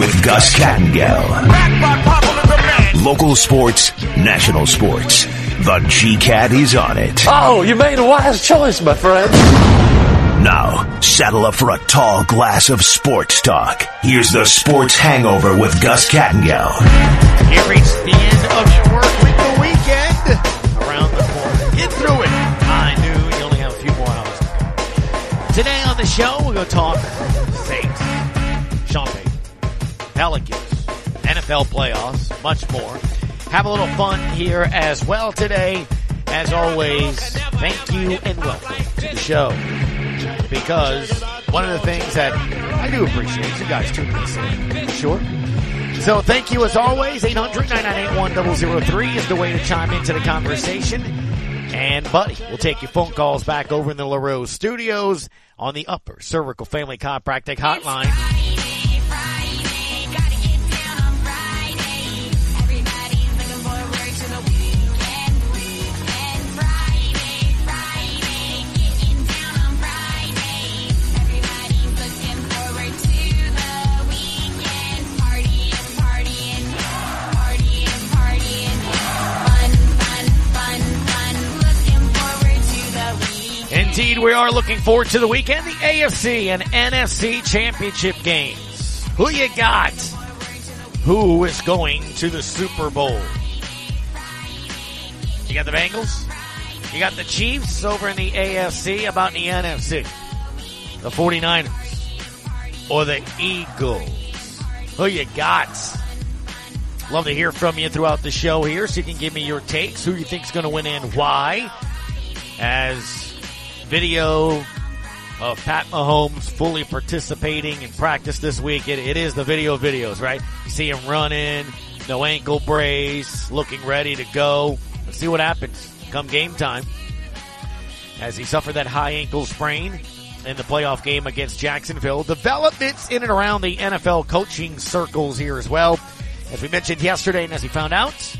with Gus Kattengell. Local sports, national sports. The GCAT is on it. Oh, you made a wise choice, my friend. Now, saddle up for a tall glass of sports talk. Here's the Sports Hangover with Gus Kattengell. Here reached the end of your work week, the weekend. Around the corner. Get through it. I knew you only have a few more hours to go. Today on the show, we're going to talk Pelicans, NFL playoffs, much more. Have a little fun here as well today. As always, thank you and welcome to the show. Because one of the things that I do appreciate is you guys tuning in, for sure. So thank you as always. 800-998-1003 is the way to chime into the conversation. And buddy, we'll take your phone calls back over in the LaRose studios on the upper cervical family chiropractic hotline. Indeed, we are looking forward to the weekend, the AFC and NFC championship games. Who you got? Who is going to the Super Bowl? You got the Bengals? You got the Chiefs over in the AFC, about in the NFC? The 49ers? Or the Eagles? Who you got? Love to hear from you throughout the show here, so you can give me your takes, who you think's going to win and why. As video of Pat Mahomes fully participating in practice this week. It, it is the video videos, right? You see him running, no ankle brace, looking ready to go. Let's see what happens come game time. As he suffered that high ankle sprain in the playoff game against Jacksonville. Developments in and around the NFL coaching circles here as well. As we mentioned yesterday and as we found out,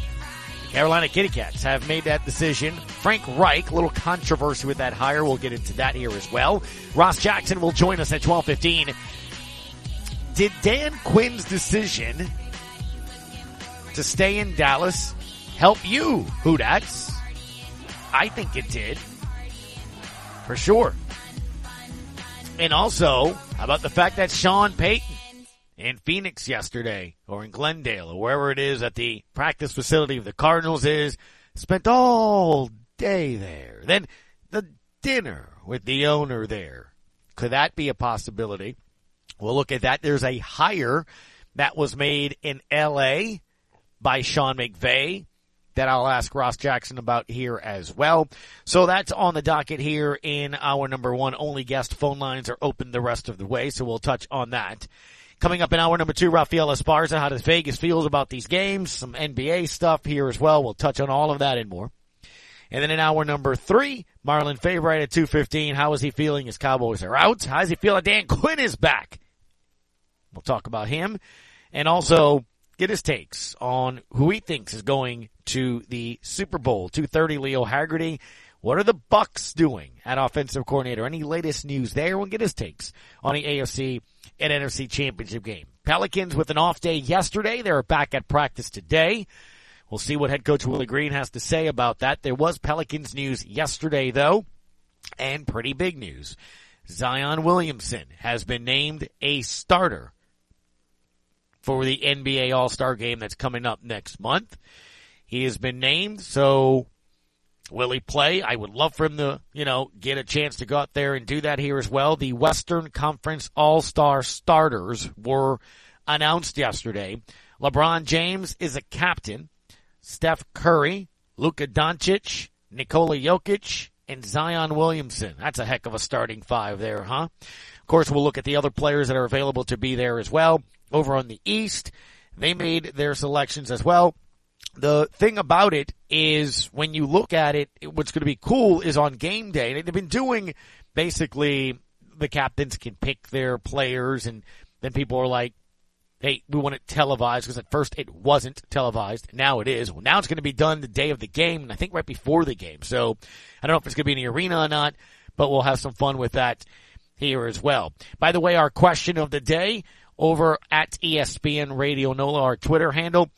Carolina Kitty Cats have made that decision. Frank Reich, a little controversy with that hire. We'll get into that here as well. Ross Jackson will join us at 1215. Did Dan Quinn's decision to stay in Dallas help you, Who Dats? I think it did. For sure. And also, how about the fact that Sean Payton in Phoenix yesterday or in Glendale or wherever it is at the practice facility of the Cardinals is, spent all day there. Then the dinner with the owner there. Could that be a possibility? We'll look at that. There's a hire that was made in LA by Sean McVay that I'll ask Ross Jackson about here as well. So that's on the docket here in our number one. Only guest phone lines are open the rest of the way, so we'll touch on that. Coming up in hour number two, Rafael Esparza. How does Vegas feels about these games? Some NBA stuff here as well. We'll touch on all of that and more. And then in hour number three, Marlon Favorite at 215. How is he feeling? His Cowboys are out. How does he feel that Dan Quinn is back? We'll talk about him and also get his takes on who he thinks is going to the Super Bowl. 230 Leo Haggerty. What are the Bucs doing at offensive coordinator? Any latest news there? We'll get his takes on the AFC and NFC championship game. Pelicans with an off day yesterday. They're back at practice today. We'll see what head coach Willie Green has to say about that. There was Pelicans news yesterday though, and pretty big news. Zion Williamson has been named a starter for the NBA All-Star game that's coming up next month. He has been named, so Will he play? I would love for him to, you know, get a chance to go out there and do that here as well. The Western Conference All-Star starters were announced yesterday. LeBron James is a captain. Steph Curry, Luka Doncic, Nikola Jokic, and Zion Williamson. That's a heck of a starting five there, huh? Of course, we'll look at the other players that are available to be there as well. Over on the East, they made their selections as well the thing about it is when you look at it, what's going to be cool is on game day, they've been doing basically the captains can pick their players, and then people are like, hey, we want it televised because at first it wasn't televised. Now it is. Well, now it's going to be done the day of the game, and I think right before the game. So I don't know if it's going to be in the arena or not, but we'll have some fun with that here as well. By the way, our question of the day over at ESPN Radio NOLA, our Twitter handle.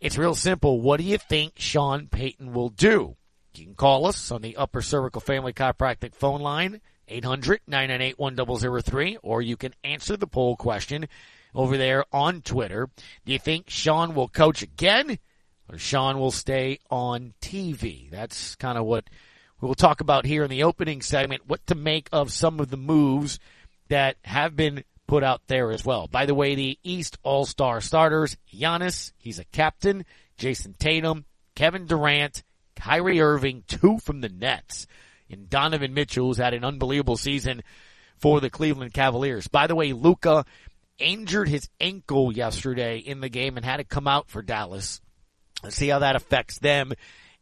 It's real simple. What do you think Sean Payton will do? You can call us on the Upper Cervical Family Chiropractic phone line, 800-998-1003, or you can answer the poll question over there on Twitter. Do you think Sean will coach again or Sean will stay on TV? That's kind of what we'll talk about here in the opening segment, what to make of some of the moves that have been put out there as well. By the way, the East All-Star starters, Giannis, he's a captain, Jayson Tatum, Kevin Durant, Kyrie Irving, two from the Nets, and Donovan Mitchell, who's had an unbelievable season for the Cleveland Cavaliers. By the way, Luka injured his ankle yesterday in the game and had to come out for Dallas. Let's see how that affects them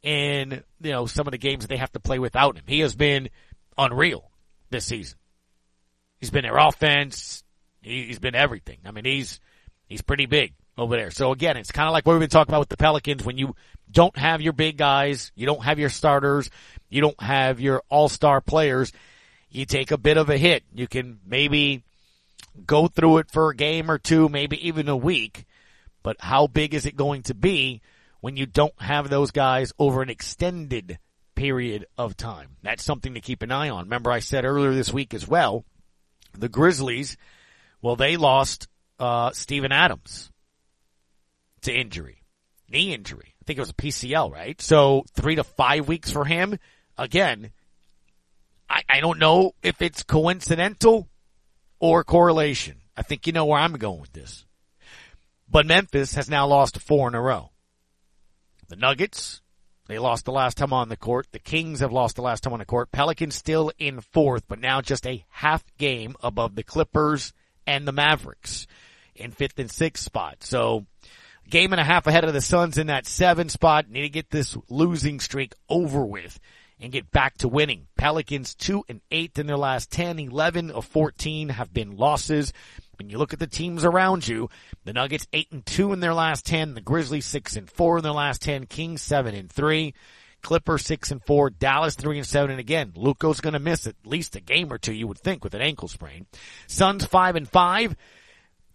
in, you know, some of the games they have to play without him. He has been unreal this season. He's been their offense. He's been everything. I mean, he's, he's pretty big over there. So again, it's kind of like what we've been talking about with the Pelicans when you don't have your big guys, you don't have your starters, you don't have your all-star players, you take a bit of a hit. You can maybe go through it for a game or two, maybe even a week, but how big is it going to be when you don't have those guys over an extended period of time? That's something to keep an eye on. Remember I said earlier this week as well, the Grizzlies, well, they lost, uh, Steven Adams to injury, knee injury. I think it was a PCL, right? So three to five weeks for him. Again, I, I don't know if it's coincidental or correlation. I think you know where I'm going with this. But Memphis has now lost four in a row. The Nuggets, they lost the last time on the court. The Kings have lost the last time on the court. Pelicans still in fourth, but now just a half game above the Clippers and the Mavericks in fifth and sixth spot. So game and a half ahead of the Suns in that seven spot. Need to get this losing streak over with and get back to winning. Pelicans two and eight in their last 10, 11 of 14 have been losses. When you look at the teams around you, the Nuggets eight and two in their last 10, the Grizzlies six and four in their last 10, Kings seven and three, Clippers six and four, Dallas three and seven, and again, Luka's gonna miss at least a game or two, you would think, with an ankle sprain. Suns five and five,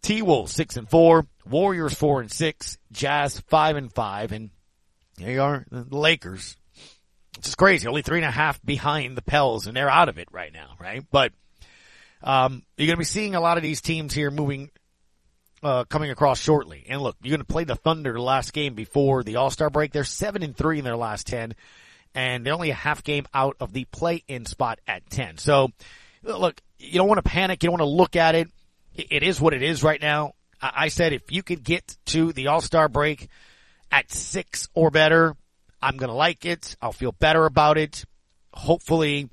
T-Wolves six and four, Warriors four and six, Jazz five and five, and there you are, the Lakers. It's just crazy. Only three and a half behind the Pels, and they're out of it right now, right? But um, you're going to be seeing a lot of these teams here moving, uh, coming across shortly. And look, you're going to play the Thunder last game before the All Star break. They're seven and three in their last ten, and they're only a half game out of the play-in spot at ten. So, look, you don't want to panic. You don't want to look at it. It is what it is right now. I said if you could get to the All Star break at six or better, I'm going to like it. I'll feel better about it. Hopefully,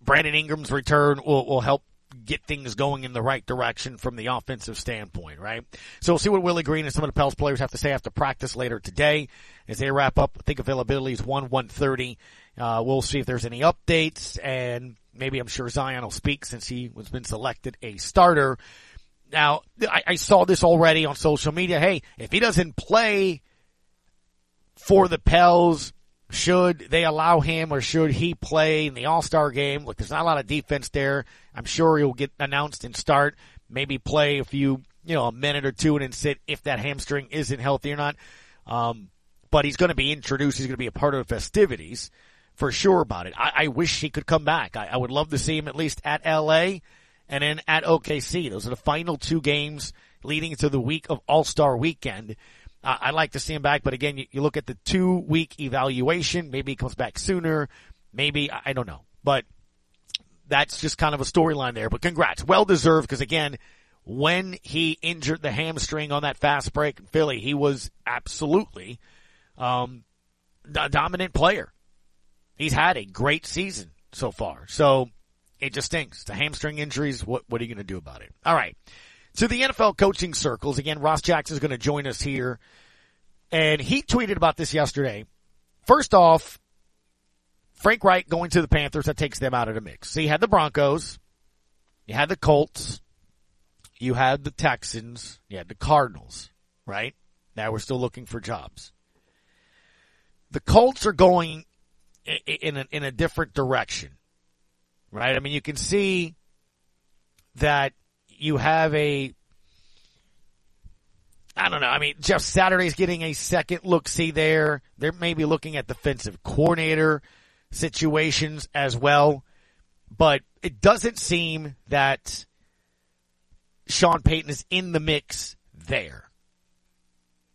Brandon Ingram's return will, will help get things going in the right direction from the offensive standpoint, right? So we'll see what Willie Green and some of the Pels players have to say after practice later today as they wrap up. I think availability is 1 130. Uh, we'll see if there's any updates and maybe I'm sure Zion will speak since he was been selected a starter. Now, I, I saw this already on social media. Hey, if he doesn't play for the Pels, should they allow him or should he play in the All-Star game? Look, there's not a lot of defense there. I'm sure he'll get announced and start, maybe play a few, you know, a minute or two and then sit if that hamstring isn't healthy or not. Um, but he's going to be introduced. He's going to be a part of the festivities for sure about it. I, I wish he could come back. I, I would love to see him at least at LA and then at OKC. Those are the final two games leading to the week of All-Star weekend. I'd like to see him back, but again, you, you look at the two week evaluation. Maybe he comes back sooner. Maybe, I, I don't know, but that's just kind of a storyline there, but congrats. Well deserved because again, when he injured the hamstring on that fast break in Philly, he was absolutely, um, a dominant player. He's had a great season so far. So it just stinks. The hamstring injuries, what, what are you going to do about it? All right to the NFL coaching circles. Again, Ross Jackson is going to join us here. And he tweeted about this yesterday. First off, Frank Reich going to the Panthers, that takes them out of the mix. So you had the Broncos, you had the Colts, you had the Texans, you had the Cardinals, right? Now we're still looking for jobs. The Colts are going in a, in a different direction, right? I mean, you can see that you have a I don't know. I mean, Jeff Saturday's getting a second look see there. They're maybe looking at defensive coordinator situations as well. But it doesn't seem that Sean Payton is in the mix there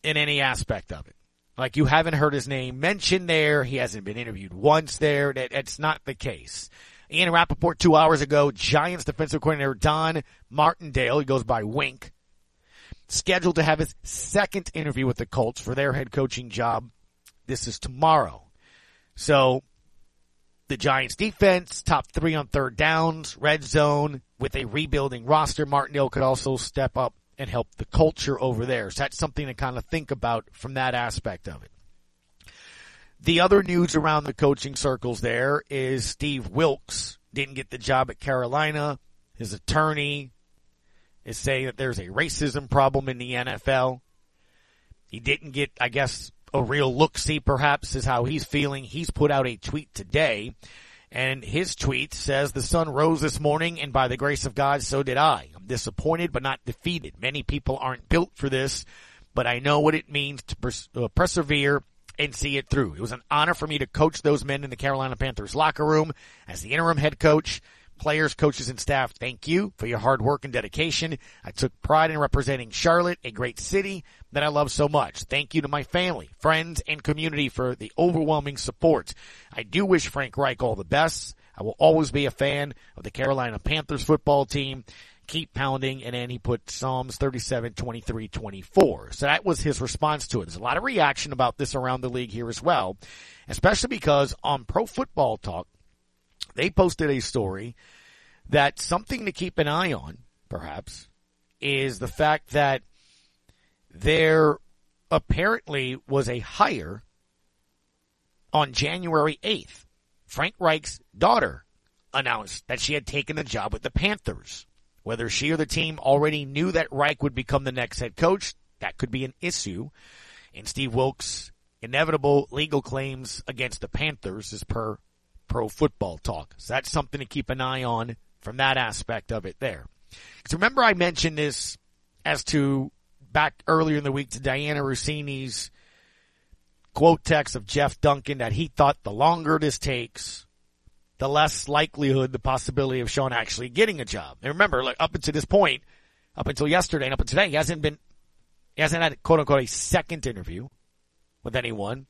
in any aspect of it. Like you haven't heard his name mentioned there. He hasn't been interviewed once there. That that's not the case. Ian Rapoport two hours ago, Giants defensive coordinator Don Martindale, he goes by Wink, scheduled to have his second interview with the Colts for their head coaching job. This is tomorrow. So the Giants defense, top three on third downs, red zone with a rebuilding roster. Martindale could also step up and help the culture over there. So that's something to kind of think about from that aspect of it. The other news around the coaching circles there is Steve Wilks didn't get the job at Carolina. His attorney is saying that there's a racism problem in the NFL. He didn't get, I guess, a real look see perhaps is how he's feeling. He's put out a tweet today and his tweet says the sun rose this morning and by the grace of God, so did I. I'm disappointed but not defeated. Many people aren't built for this, but I know what it means to pers- uh, persevere and see it through. It was an honor for me to coach those men in the Carolina Panthers locker room as the interim head coach. Players, coaches, and staff, thank you for your hard work and dedication. I took pride in representing Charlotte, a great city that I love so much. Thank you to my family, friends, and community for the overwhelming support. I do wish Frank Reich all the best. I will always be a fan of the Carolina Panthers football team. Keep pounding. And then he put Psalms 37, 23, 24. So that was his response to it. There's a lot of reaction about this around the league here as well, especially because on Pro Football Talk, they posted a story that something to keep an eye on, perhaps, is the fact that there apparently was a hire on January 8th. Frank Reich's daughter announced that she had taken the job with the Panthers. Whether she or the team already knew that Reich would become the next head coach, that could be an issue. And Steve Wilks' inevitable legal claims against the Panthers is per pro football talk. So that's something to keep an eye on from that aspect of it there. Because remember I mentioned this as to back earlier in the week to Dianna Russini's quote text of Jeff Duncan that he thought the longer this takes, the less likelihood, the possibility of Sean actually getting a job. And remember, like up until this point, up until yesterday and up until today, he hasn't been, he hasn't had quote unquote a second interview with anyone.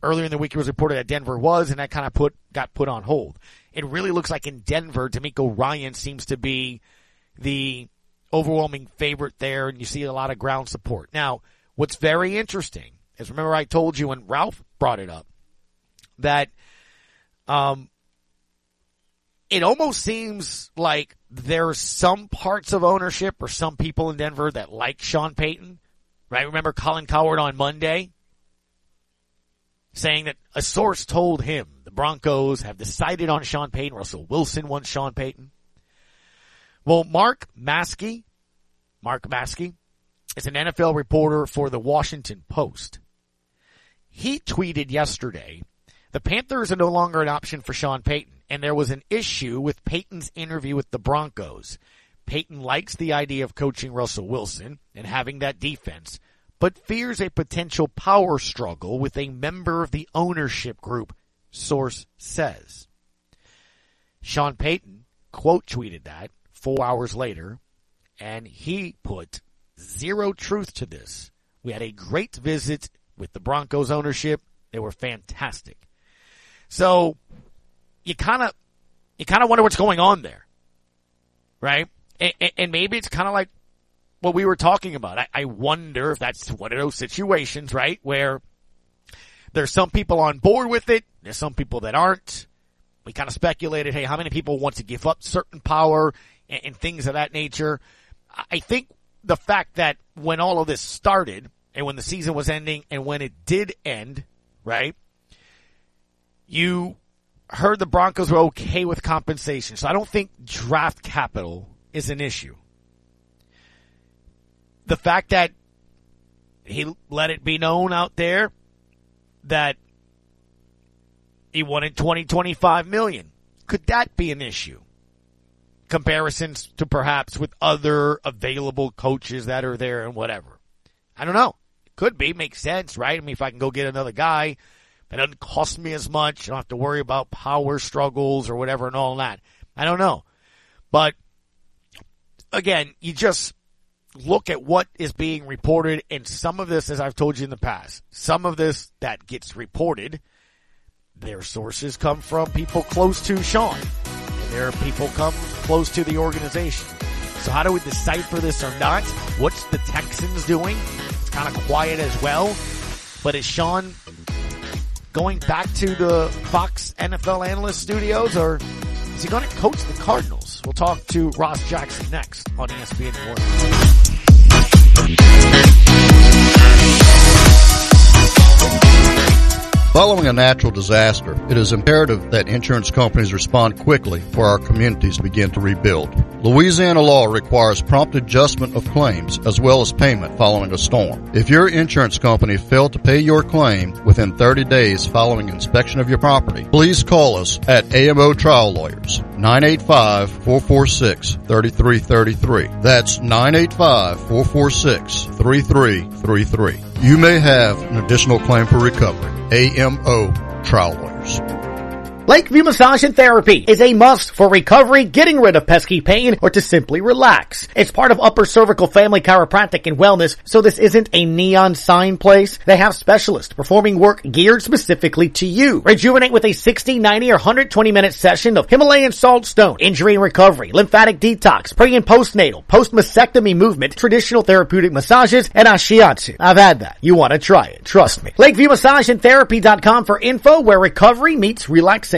Earlier in the week, it was reported that Denver was, and that kind of put got put on hold. It really looks like in Denver, DeMeco Ryan seems to be the overwhelming favorite there, and you see a lot of ground support. Now, what's very interesting is remember I told you when Ralph brought it up that um, it almost seems like there's some parts of ownership or some people in Denver that like Sean Payton. Right? Remember Colin Cowherd on Monday saying that a source told him the Broncos have decided on Sean Payton. Russell Wilson wants Sean Payton. Well, Mark Maske, Mark Maske is an NFL reporter for the Washington Post. He tweeted yesterday, the Panthers are no longer an option for Sean Payton, and there was an issue with Peyton's interview with the Broncos. Peyton likes the idea of coaching Russell Wilson and having that defense, but fears a potential power struggle with a member of the ownership group, source says. Sean Payton quote tweeted that four hours later, and he put zero truth to this. We had a great visit with the Broncos ownership. They were fantastic. So you kind of, you kind of wonder what's going on there, right? And, and maybe it's kind of like what we were talking about. I, I wonder if that's one of those situations, right, where there's some people on board with it. There's some people that aren't. We kind of speculated, hey, how many people want to give up certain power and, and things of that nature. I think the fact that when all of this started and when the season was ending and when it did end, right? You heard the Broncos were okay with compensation. So I don't think draft capital is an issue the fact that he let it be known out there that he wanted 20, 25 million. Could that be an issue? comparisons to perhaps with other available coaches that are there and whatever. I don't know. It could be, makes sense, right? I mean, if I can go get another guy, it doesn't cost me as much. I don't have to worry about power struggles or whatever and all that. I don't know. But again, you just look at what is being reported and some of this, as I've told you in the past, some of this that gets reported, their sources come from people close to Sean. And there are people come close to the organization. So how do we decipher this or not? What's the Texans doing? It's kind of quiet as well. But is Sean going back to the Fox NFL analyst studios or is he going to coach the Cardinals? We'll talk to Ross Jackson next on ESPN New Following a natural disaster, it is imperative that insurance companies respond quickly for our communities to begin to rebuild. Louisiana law requires prompt adjustment of claims as well as payment following a storm. If your insurance company failed to pay your claim within 30 days following inspection of your property, please call us at AMO Trial Lawyers. 985-446-3333. That's 985-446-3333. You may have an additional claim for recovery. AMO Trial Lawyers. Lakeview Massage and Therapy is a must for recovery, getting rid of pesky pain, or to simply relax. It's part of Upper Cervical Family Chiropractic and Wellness, so this isn't a neon sign place. They have specialists performing work geared specifically to you. Rejuvenate with a 60, 90, or 120 minute session of Himalayan salt stone, injury and recovery, lymphatic detox, pre and postnatal, post-mastectomy movement, traditional therapeutic massages, and ashiatsu. I've had that. You want to try it. Trust me. LakeviewMassageandTherapy.com for info where recovery meets relaxation.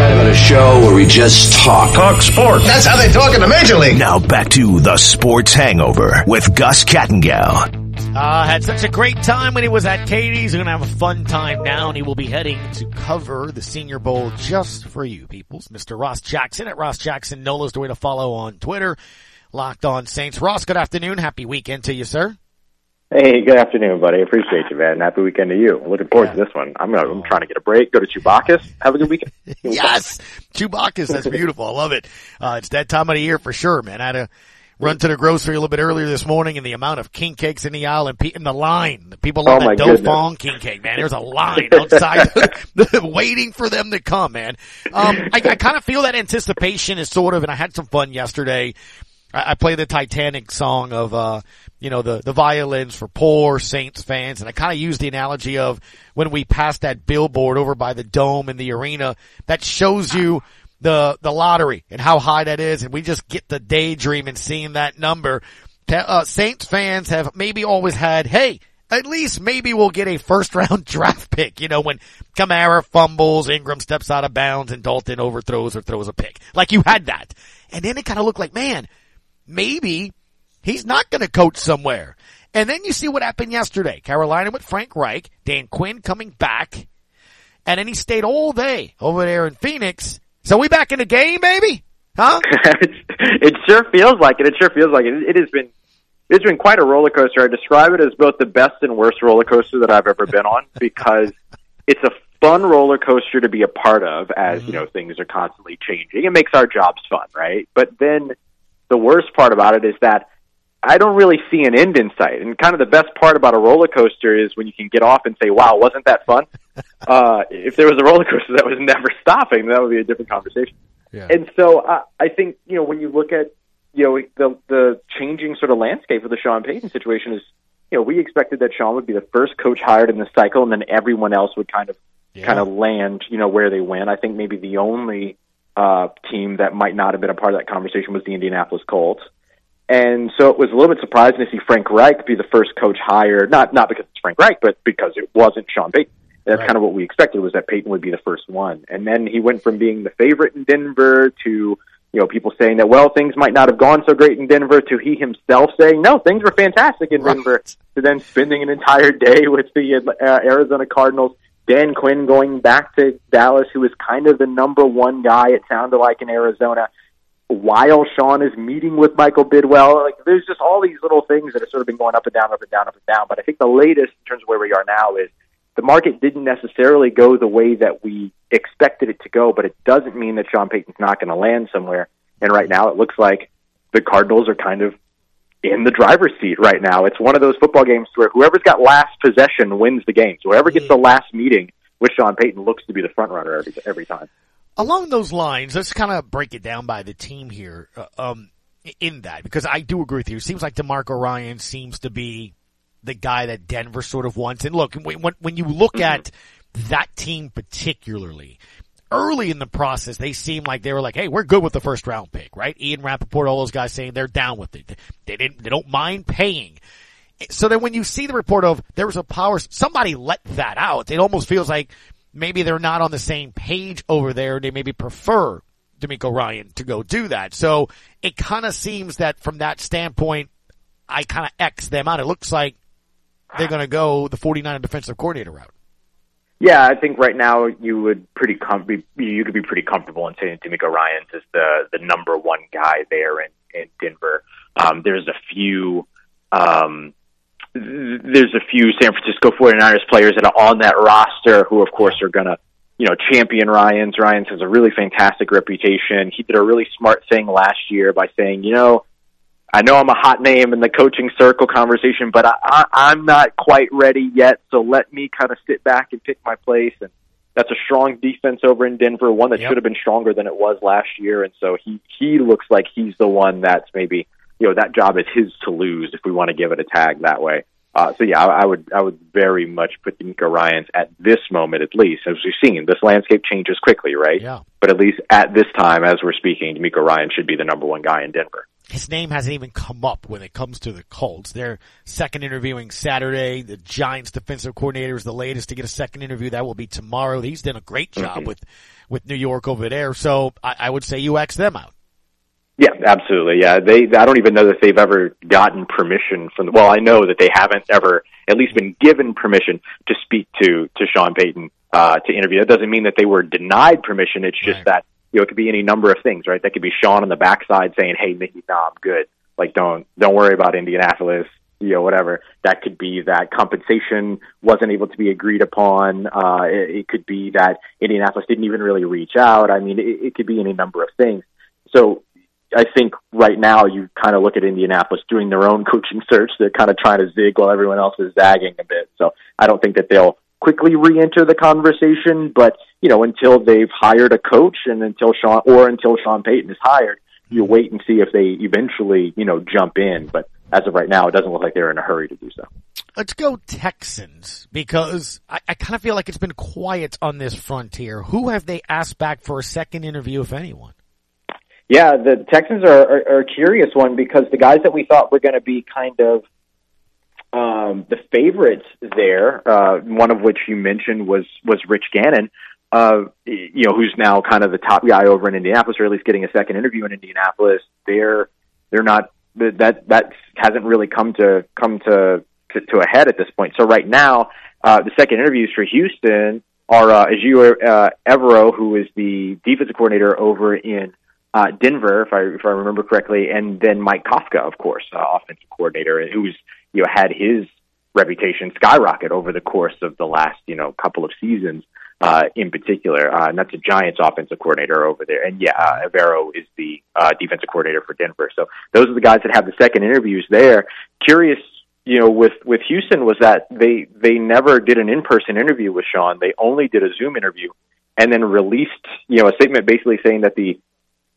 we be excited about a show where we just talk? Talk sports. That's how they talk in the Major League. Now back to the Sports Hangover with Gus Kattengell. Uh, had such a great time when he was at Katie's. We're going to have a fun time now, and he will be heading to cover the Senior Bowl just for you, peoples. Mr. Ross Jackson at Ross Jackson Nola's the way to follow on Twitter. Locked on Saints. Ross, good afternoon. Happy weekend to you, sir. Hey, good afternoon, buddy. Appreciate you, man. Happy weekend to you. I'm looking forward Yeah. to this one. I'm, gonna, I'm trying to get a break. Go to Chewbacca's. Have a good weekend. yes, Chewbacca's. That's beautiful. I love it. Uh, it's that time of the year for sure, man. I had to run to the grocery a little bit earlier this morning, and the amount of king cakes in the aisle and pe- in the line. The people love Oh, that goodness. King cake, man. There's a line outside waiting for them to come, man. Um, I, I kind of feel that anticipation is sort of, and I had some fun yesterday. I, I play the Titanic song of, uh, you know, the, the violins for poor Saints fans. And I kind of use the analogy of when we passed that billboard over by the dome in the arena that shows you the, the lottery and how high that is. And we just get the daydream and seeing that number. Uh, Saints fans have maybe always had, hey, at least maybe we'll get a first round draft pick, you know, when Kamara fumbles, Ingram steps out of bounds and Dalton overthrows or throws a pick. Like you had that. And then it kind of looked like, man, maybe he's not going to coach somewhere. And then you see what happened yesterday. Carolina with Frank Reich, Dan Quinn coming back, and then he stayed all day over there in Phoenix. So we back in the game, baby? Huh? it, it sure feels like it. It sure feels like it. It has been it's been quite a roller coaster. I describe it as both the best and worst roller coaster that I've ever been on because it's a fun roller coaster to be a part of as, mm-hmm. you know, things are constantly changing. It makes our jobs fun, right? But then the worst part about it is that I don't really see an end in sight. And kind of the best part about a roller coaster is when you can get off and say, "Wow, wasn't that fun?" uh, if there was a roller coaster that was never stopping, that would be a different conversation. Yeah. And so uh, I think you know when you look at you know the the changing sort of landscape of the Sean Payton situation is you know we expected that Sean would be the first coach hired in the cycle, and then everyone else would kind of Yeah. kind of land you know where they went. I think maybe the only uh, team that might not have been a part of that conversation was the Indianapolis Colts. And so it was a little bit surprising to see Frank Reich be the first coach hired, not not because it's Frank Reich, but because it wasn't Sean Payton. That's Right. kind of what we expected was that Payton would be the first one. And then he went from being the favorite in Denver to, you know, people saying that, well, things might not have gone so great in Denver to he himself saying, no, things were fantastic in Right. Denver to then spending an entire day with the uh, Arizona Cardinals. Dan Quinn going back to Dallas, who was kind of the number one guy, it sounded like, in Arizona while Sean is meeting with Michael Bidwill. Like there's just all these little things that have sort of been going up and down, up and down, up and down. But I think the latest in terms of where we are now is the market didn't necessarily go the way that we expected it to go, but it doesn't mean that Sean Payton's not going to land somewhere. And right now it looks like the Cardinals are kind of in the driver's seat right now. It's one of those football games where whoever's got last possession wins the game. So whoever gets the last meeting with Sean Payton looks to be the front runner every every time. Along those lines, let's kind of break it down by the team here. Uh, um, in that, because I do agree with you. It seems like DeMeco Ryan seems to be the guy that Denver sort of wants. And look, when when, when you look at that team particularly, early in the process, they seemed like they were like, "Hey, we're good with the first round pick," right? Ian Rapoport, all those guys saying they're down with it. They didn't, they don't mind paying. So then when you see the report of there was a power, somebody let that out. It almost feels like maybe they're not on the same page over there. They maybe prefer DeMeco Ryan to go do that. So it kind of seems that from that standpoint, I kind of X them out. It looks like they're going to go the 49 defensive coordinator route. Yeah, I think right now you would pretty com- be, you could be pretty comfortable in saying DeMeco Ryans is the the number one guy there in in Denver. Um, there's a few um, there's a few San Francisco 49ers players that are on that roster who, of course, are going to you know champion Ryans. Ryans has a really fantastic reputation. He did a really smart thing last year by saying, you know. I know I'm a hot name in the coaching circle conversation, but I, I, I'm not quite ready yet. So let me kind of sit back and pick my place. And that's a strong defense over in Denver, one that Yep. should have been stronger than it was last year. And so he he looks like he's the one that's maybe you know that job is his to lose if we want to give it a tag that way. Uh, so yeah, I, I would I would very much put DeMeco Ryans at this moment at least, as we've seen. This landscape changes quickly, right? Yeah. But at least at this time, as we're speaking, DeMeco Ryan should be the number one guy in Denver. His name hasn't even come up when it comes to the Colts. They're second interviewing Saturday. The Giants defensive coordinator is the latest to get a second interview. That will be tomorrow. He's done a great job with, with New York over there. So I, I would say you X them out. Yeah, absolutely. Yeah, they. I don't even know that they've ever gotten permission from. The, well, I know that they haven't ever at least been given permission to speak to to Sean Payton uh, to interview. That doesn't mean that they were denied permission. It's just Right. that you know it could be any number of things, right? That could be Sean on the backside saying, "Hey, Mickey, nah, I'm good. Like, don't don't worry about Indianapolis." You know, whatever. That could be that compensation wasn't able to be agreed upon. Uh, it, it could be that Indianapolis didn't even really reach out. I mean, it, it could be any number of things. So I think right now you kind of look at Indianapolis doing their own coaching search. They're kind of trying to zig while everyone else is zagging a bit. So I don't think that they'll quickly re-enter the conversation, but you know, until they've hired a coach and until Sean or until Sean Payton is hired, you wait and see if they eventually, you know, jump in. But as of right now, it doesn't look like they're in a hurry to do so. Let's go Texans because I, I kind of feel like it's been quiet on this frontier. Who have they asked back for a second interview, if anyone? Yeah, the Texans are, are, are a curious one because the guys that we thought were going to be kind of um, the favorites there, uh, one of which you mentioned was was Rich Gannon, uh, you know, who's now kind of the top guy over in Indianapolis, or at least getting a second interview in Indianapolis. They're they're not that that hasn't really come to come to to, to a head at this point. So right now, uh, the second interviews for Houston are uh, Ejiro uh, Evero, who is the defensive coordinator over in uh, Denver, if I if I remember correctly, and then Mike Kafka, of course, uh, offensive coordinator, who's you know had his reputation skyrocket over the course of the last you know couple of seasons. uh, in particular, uh, and that's the Giants offensive coordinator over there. And yeah, uh, Evero is the uh, defensive coordinator for Denver. So those are the guys that have the second interviews there. Curious, you know, with with Houston was that they they never did an in person interview with Sean. They only did a Zoom interview, and then released you know a statement basically saying that the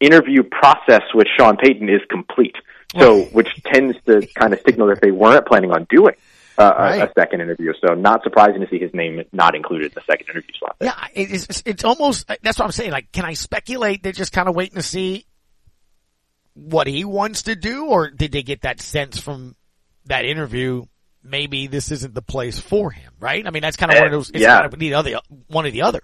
interview process with Sean Payton is complete. So, which tends to kind of signal that they weren't planning on doing uh, right. a, a, second interview. So not surprising to see his name not included in the second interview slot. There. Yeah, it's, it's almost, that's what I'm saying. Like, can I speculate they're just kind of waiting to see what he wants to do or did they get that sense from that interview? Maybe this isn't the place for him, right? I mean, that's kind of uh, one of those, it's yeah. kind of the other, one or the other.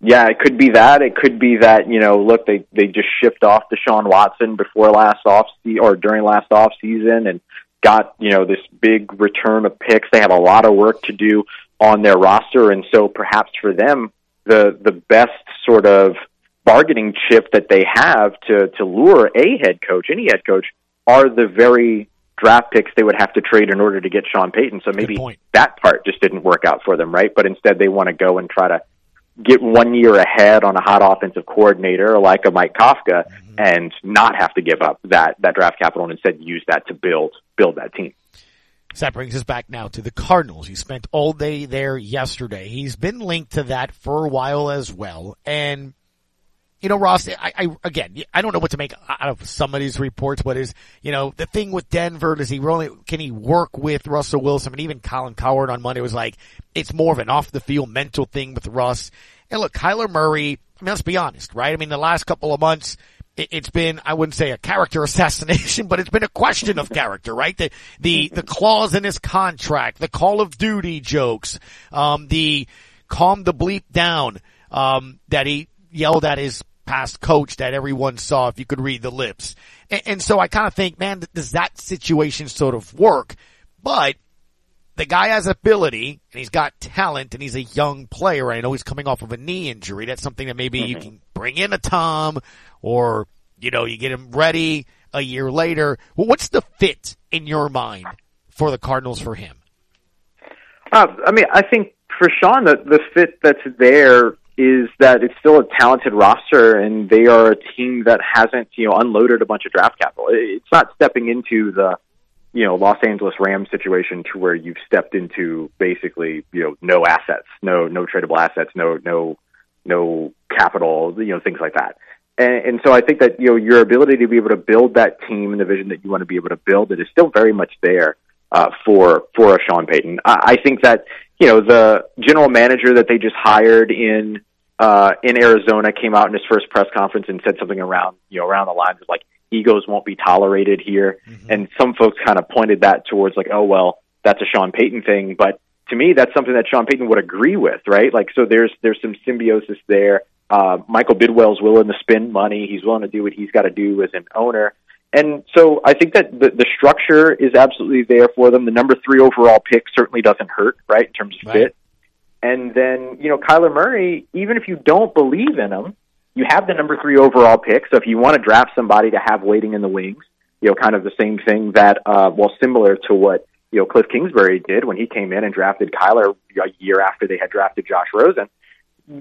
Yeah, it could be that. It could be that, you know, look, they, they just shipped off Deshaun Watson before last off, or during last off season and got, you know, this big return of picks. They have a lot of work to do on their roster. And so perhaps for them, the, the best sort of bargaining chip that they have to, to lure a head coach, any head coach, are the very draft picks they would have to trade in order to get Sean Payton. So maybe that part just didn't work out for them, right? But instead they want to go and try to get one year ahead on a hot offensive coordinator like a Mike Kafka mm-hmm. and not have to give up that, that draft capital and instead use that to build, build that team. So that brings us back now to the Cardinals. He spent all day there yesterday. He's been linked to that for a while as well. And, you know, Ross, I, I, again, I don't know what to make out of some of these reports, but is, you know, the thing with Denver, does he really, can he work with Russell Wilson? And even Colin Cowherd on Monday was like, it's more of an off the field mental thing with Russ. And look, Kyler Murray, I mean, let's be honest, right? I mean, the last couple of months, it's been, I wouldn't say a character assassination, but it's been a question of character, right? The, the, the clause in his contract, the Call of Duty jokes, um, the calm the bleep down, um, that he yelled at his past coach that everyone saw if you could read the lips. And, and so I kind of think, man, does that situation sort of work? But the guy has ability and he's got talent and he's a young player. I know he's coming off of a knee injury. That's something that maybe mm-hmm. you can bring in a Tom or, you know, you get him ready a year later. Well, what's the fit in your mind for the Cardinals for him? Uh, I mean, I think for Sean, the, the fit that's there is that it's still a talented roster and they are a team that hasn't, you know, unloaded a bunch of draft capital. It's not stepping into the, you know, Los Angeles Rams situation to where you've stepped into basically, you know, no assets, no, no tradable assets, no, no, no capital, you know, things like that. And, and so I think that, you know, your ability to be able to build that team and the vision that you want to be able to build it is still very much there, uh, for, for a Sean Payton. I, I think that, you know, the general manager that they just hired in, uh, in Arizona came out in his first press conference and said something around, you know, around the lines of like, egos won't be tolerated here. Mm-hmm. And some folks kind of pointed that towards like, oh, well, that's a Sean Payton thing. But to me, that's something that Sean Payton would agree with, right? Like, so there's, there's some symbiosis there. Uh, Michael Bidwill's willing to spend money. He's willing to do what he's got to do as an owner. And so I think that the, the structure is absolutely there for them. The number three overall pick certainly doesn't hurt, right, in terms of right. fit. And then, you know, Kyler Murray, even if you don't believe in him, you have the number three overall pick. So if you want to draft somebody to have waiting in the wings, you know, kind of the same thing that, uh, well, similar to what, you know, Cliff Kingsbury did when he came in and drafted Kyler a year after they had drafted Josh Rosen.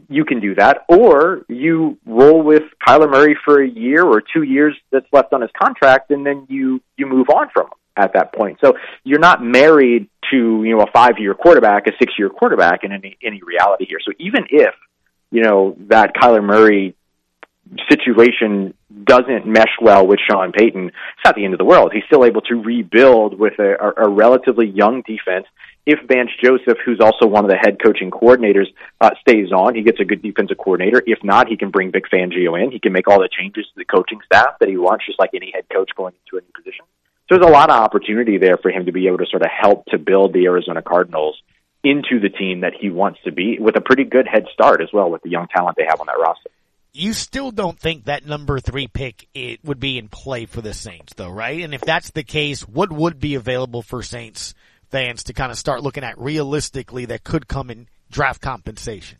You can do that, or you roll with Kyler Murray for a year or two years that's left on his contract, and then you you move on from him at that point. So you're not married to you know a five year quarterback, a six year quarterback in any any reality here. So even if you know that Kyler Murray situation doesn't mesh well with Sean Payton, it's not the end of the world. He's still able to rebuild with a, a, a relatively young defense. If Vance Joseph, who's also one of the head coaching coordinators, uh, stays on, he gets a good defensive coordinator. If not, he can bring Vic Fangio in. He can make all the changes to the coaching staff that he wants, just like any head coach going into a new position. So there's a lot of opportunity there for him to be able to sort of help to build the Arizona Cardinals into the team that he wants to be with a pretty good head start as well with the young talent they have on that roster you still don't think that number three pick it would be in play for the Saints though, right? And if that's the case, what would be available for Saints fans to kind of start looking at realistically that could come in draft compensation?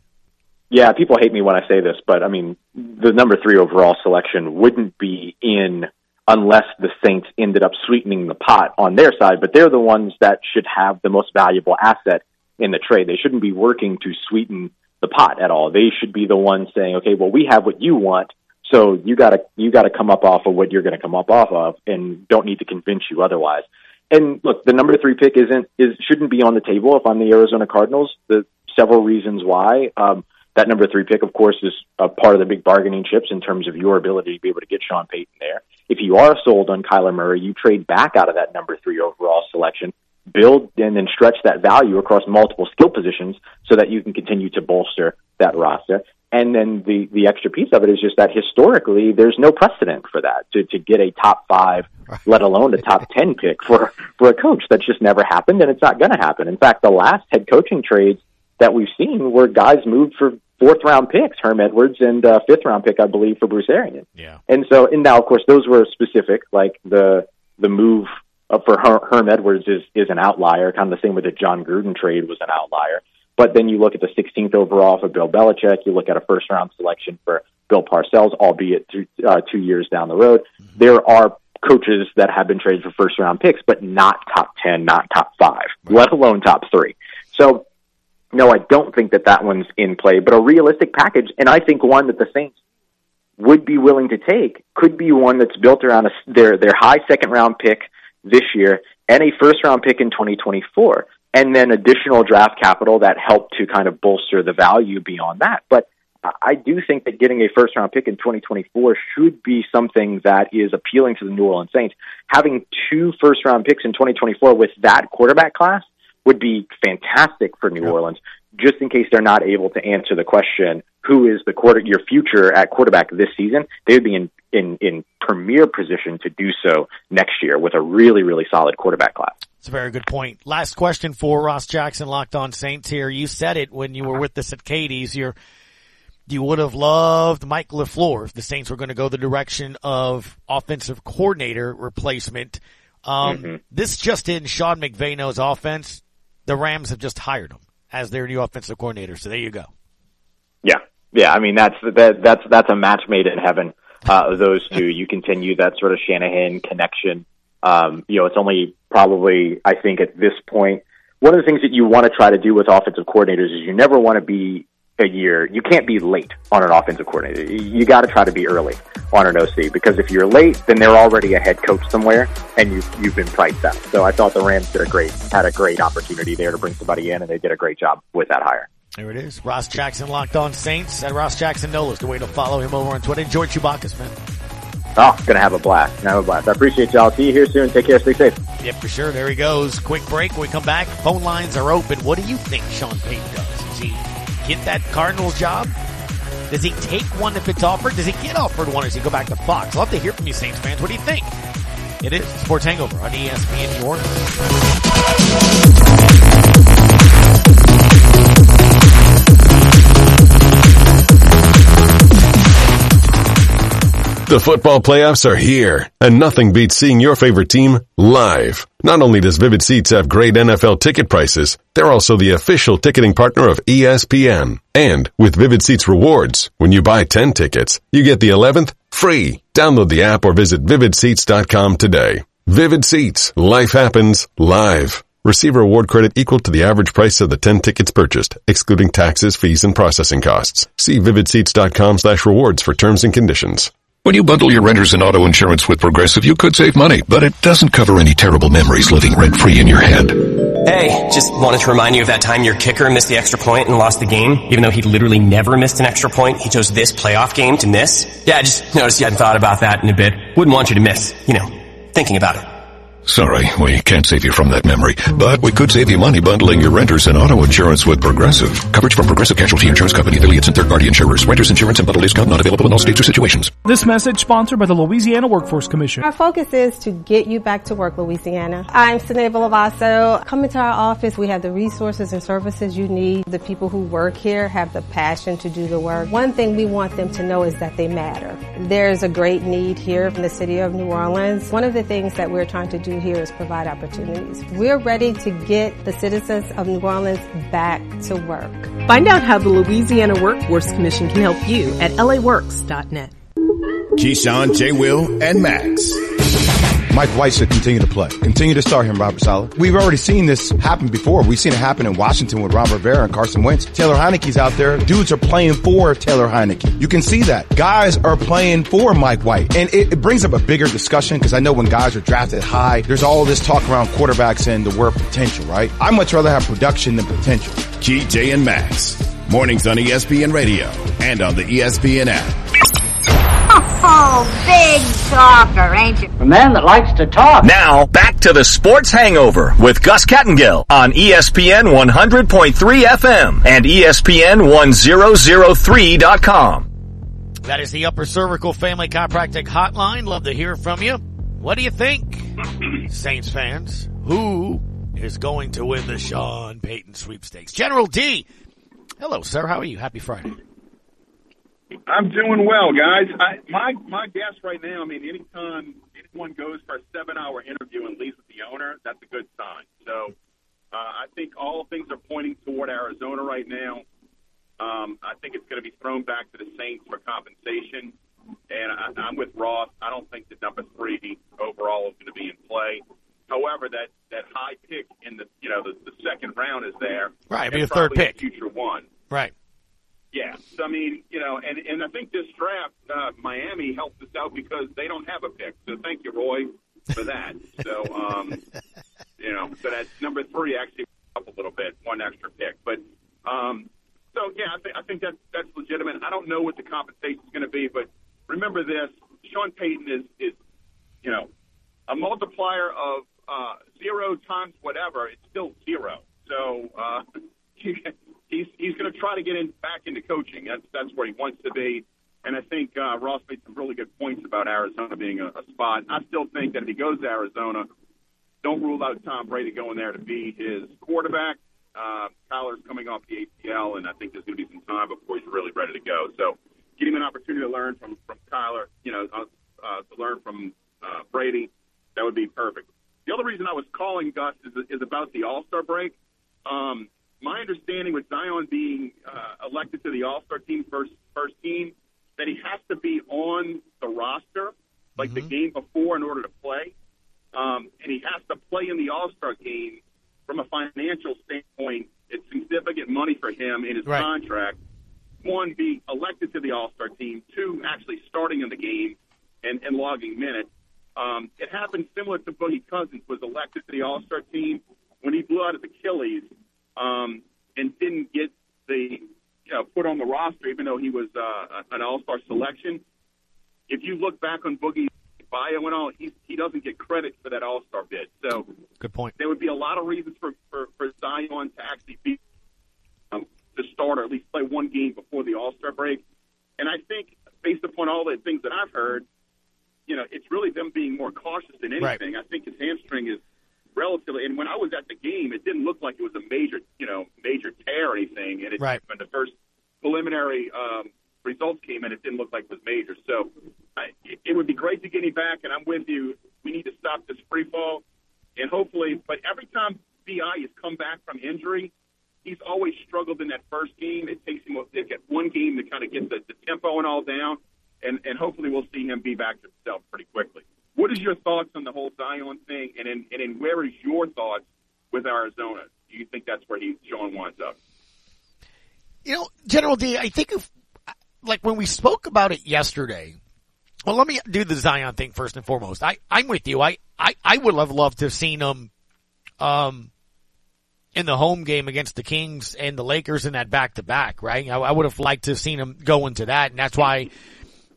Yeah, people hate me when I say this, but I mean, the number three overall selection wouldn't be in unless the Saints ended up sweetening the pot on their side, but they're the ones that should have the most valuable asset in the trade. They shouldn't be working to sweeten the pot at all. They should be the ones saying, okay, well, we have what you want. So you gotta, you gotta come up off of what you're to come up off of and don't need to convince you otherwise. And look, the number three pick isn't, is, shouldn't be on the table if I'm the Arizona Cardinals. The several reasons why. Um, that number three pick, of course, is a part of the big bargaining chips in terms of your ability to be able to get Sean Payton there. If you are sold on Kyler Murray, you trade back out of that number three overall selection, build and then stretch that value across multiple skill positions so that you can continue to bolster that roster. And then the, the extra piece of it is just that historically there's no precedent for that to, to get a top five, let alone a top 10 pick for, for a coach. That's just never happened and it's not going to happen. In fact, the last head coaching trades that we've seen where guys moved for fourth round picks, Herm Edwards, and uh, fifth round pick, I believe, for Bruce Arians. Yeah. And so, and now, of course, those were specific. Like the the move uh, for Her- Herm Edwards is is an outlier, kind of the same with the Jon Gruden trade was an outlier. But then you look at the 16th overall for Bill Belichick. You look at a first round selection for Bill Parcells, albeit two, uh, two years down the road. Mm-hmm. There are coaches that have been traded for first round picks, but not top 10, not top five, right. let alone top three. So no, I don't think that that one's in play, but a realistic package, and I think one that the Saints would be willing to take could be one that's built around a, their their high second round pick this year and a first round pick in 2024, and then additional draft capital that help to kind of bolster the value beyond that. But I do think that getting a first round pick in 2024 should be something that is appealing to the New Orleans Saints. Having two first round picks in 2024 with that quarterback class would be fantastic for New yeah. Orleans, just in case they're not able to answer the question, who is the quarter, your future at quarterback this season? They would be in, in, in premier position to do so next year with a really, really solid quarterback class. It's a very good point. Last question for Ross Jackson, Locked On Saints here. You said it when you were with us at Katie's. You're, you would have loved Mike LaFleur if the Saints were going to go the direction of offensive coordinator replacement. Um, mm-hmm. this just in Sean McVay knows offense the Rams have just hired him as their new offensive coordinator. So there you go. Yeah, yeah. I mean, that's that, that's that's a match made in heaven. Uh, those two, you continue that sort of Shanahan connection. Um, you know, it's only probably I think at this point one of the things that you want to try to do with offensive coordinators is you never want to be a year. You can't be late on an offensive coordinator. You got to try to be early on an OC because if you're late, then they're already a head coach somewhere, and you you've been priced out. So I thought the Rams did a great had a great opportunity there to bring somebody in, and they did a great job with that hire. There it is. Ross Jackson locked on Saints and Ross Jackson Nolas. The way to follow him over on Twitter. Enjoy Chewbacca's, man. Oh, gonna have a blast. Gonna have a blast. I appreciate y'all. See you here soon. Take care. Stay safe. Yep, for sure. There he goes. Quick break. We come back, phone lines are open. What do you think Sean Payton does? Is he get that Cardinals job? Does he take one if it's offered? Does he get offered one? Or does he go back to Fox? Love to hear from you, Saints fans. What do you think? It is Sports Hangover on ESPN New Orleans. The football playoffs are here, and nothing beats seeing your favorite team live. Not only does Vivid Seats have great NFL ticket prices, they're also the official ticketing partner of ESPN. And with Vivid Seats rewards, when you buy 10 tickets, you get the 11th free. Download the app or visit vividseats.com today. Vivid Seats. Life happens live. Receive a reward credit equal to the average price of the 10 tickets purchased, excluding taxes, fees, and processing costs. See vividseats.com slash rewards for terms and conditions. When you bundle your renters and auto insurance with Progressive, you could save money, but it doesn't cover any terrible memories living rent-free in your head. Hey, just wanted to remind you of that time your kicker missed the extra point and lost the game, even though he literally never missed an extra point. He chose this playoff game to miss. Yeah, I just noticed you hadn't thought about that in a bit. Wouldn't want you to miss, you know, thinking about it. Sorry, we can't save you from that memory, but we could save you money bundling your renters and auto insurance with Progressive. Coverage from Progressive Casualty Insurance Company, affiliates, and third-party insurers. Renters insurance and bundle discount not available in all states or situations. This message sponsored by the Louisiana Workforce Commission. Our focus is to get you back to work, Louisiana. I'm Sinead Lavasso. Come into our office. We have the resources and services you need. The people who work here have the passion to do the work. One thing we want them to know is that they matter. There's a great need here in the city of New Orleans. One of the things that we're trying to do here is provide opportunities. We're ready to get the citizens of New Orleans back to work. Find out how the Louisiana Workforce Commission can help you at laworks.net. Keyshawn, J. Will, and Max. Mike White should continue to play. Continue to start him, Robert Saleh. We've already seen this happen before. We've seen it happen in Washington with Ron Rivera and Carson Wentz. Taylor Heinicke's out there. Dudes are playing for Taylor Heinicke. You can see that. Guys are playing for Mike White. And it, it brings up a bigger discussion because I know when guys are drafted high, there's all this talk around quarterbacks and the word potential, right? I much rather have production than potential. Jay, and Max. Mornings on ESPN Radio and on the ESPN app. Oh, big talker, ain't you? A man that likes to talk. Now, back to the Sports Hangover with Gus Kattengell on ESPN 100.3 FM and E ESPN 1003.com. That is the Upper Cervical Family Chiropractic Hotline. Love to hear from you. What do you think, Saints fans? Who is going to win the Sean Payton sweepstakes? General D. Hello, sir. How are you? Happy Friday. I'm doing well, guys. I, my my guess right now. I mean, anytime anyone goes for a seven-hour interview and leaves with the owner, that's a good sign. So, uh, I think all things are pointing toward Arizona right now. Um, I think it's going to be thrown back to the Saints for compensation, and I, I'm with Ross. I don't think that number three overall is going to be in play. However, that that high pick in the you know the, the second round is there. Right, be a third pick. future one. Right. Yeah. So I mean, you know, and and I think this draft, uh, Miami helped us out because they don't have a pick. So thank you, Roy, for that. so um, you know, so that's number three actually up a little bit, one extra pick. But um, so yeah, I think I think that's that's legitimate. I don't know what the compensation is going to be, but remember this: Sean Payton is is you know a multiplier of uh, zero times whatever. It's still zero. So. Uh, he's he's going to try to get in back into coaching. That's that's where he wants to be. And I think uh, Ross made some really good points about Arizona being a, a spot. I still think that if he goes to Arizona, don't rule out Tom Brady going there to be his quarterback. Uh, Kyler's coming off the ACL, and I think there's going to be some time before he's really ready to go. So, get him an opportunity to learn from from Kyler. You know, uh, uh, to learn from uh, Brady. That would be perfect. The other reason I was calling Gus is, is about the All Star break. Um, my understanding with Zion being uh, elected to the All Star team first first team, that he has to be on the roster like the game before in order to play, um, and he has to play in the All Star game from a financial standpoint. It's significant money for him in his Right. contract. One, be elected to the All Star team. Two, actually starting in the game and, and logging minutes. Um, it happened similar to Boogie Cousins was elected to the All Star team when he blew out his Achilles um, and didn't get the know, put on the roster, even though he was uh, an All Star selection. If you look back on Boogie's bio and all, he he doesn't get credit for that All Star bid. So Good point. there would be a lot of reasons for for, for Zion to actually be um, to start or at least play one game before the All Star break. And I think based upon all the things that I've heard, you know, it's really them being more cautious than Right. anything. I think his hamstring is relatively. And when I was at the game, it didn't look like it was a major, you know, major tear or anything. And it, Right. when the first preliminary um, results came in, it didn't look like it was major. So I, it, it would be great to get him back. And I'm with you. We need to stop this free fall, and hopefully. But every time BI has come back from injury, he's always struggled in that first game. It takes him a, it get one game to kind of get the, the tempo and all down, and, and hopefully we'll see him be back to himself pretty quickly. What is your thoughts on the whole Zion thing, and in, and in where is your thoughts with Arizona? Do you think that's where he Sean winds up? You know, General D, I think if, like when we spoke about it yesterday, well, let me do the Zion thing first and foremost. I, I'm with you. I, I, I would have loved to have seen him, um, in the home game against the Kings and the Lakers in that back to back, right? I, I would have liked to have seen him go into that. And that's why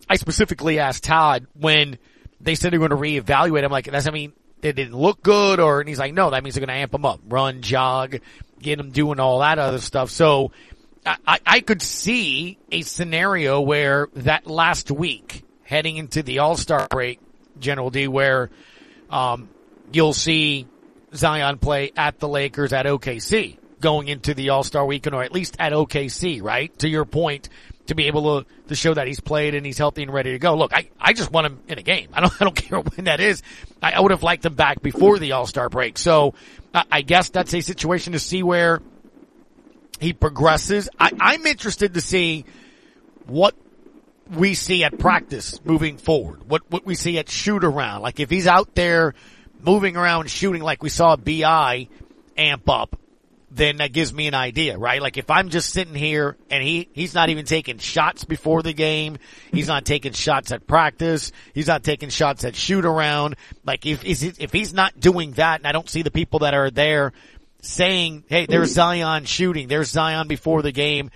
I specifically asked Todd when they said they're going to reevaluate. I'm like, that's, I mean, they didn't look good or, and he's like, no, that means they're going to amp him up, run, jog, get him doing all that other stuff. So I, I- could see a scenario where that last week heading into the All-Star break, General D, where, um, you'll see Zion play at the Lakers at OKC going into the All-Star weekend or at least at OKC, right? To your point, to be able to, to show that he's played and he's healthy and ready to go. Look, I, I just want him in a game. I don't, I don't care when that is. I, I would have liked him back before the All-Star break. So I, I guess that's a situation to see where he progresses. I, I'm interested to see what we see at practice moving forward, what, what we see at shoot around. Like if he's out there moving around shooting like we saw BI amp up, then that gives me an idea, right? Like if I'm just sitting here and he, he's not even taking shots before the game, he's not taking shots at practice, he's not taking shots at shoot around, like if, if he's not doing that and I don't see the people that are there saying, hey, there's Zion shooting, there's Zion before the game,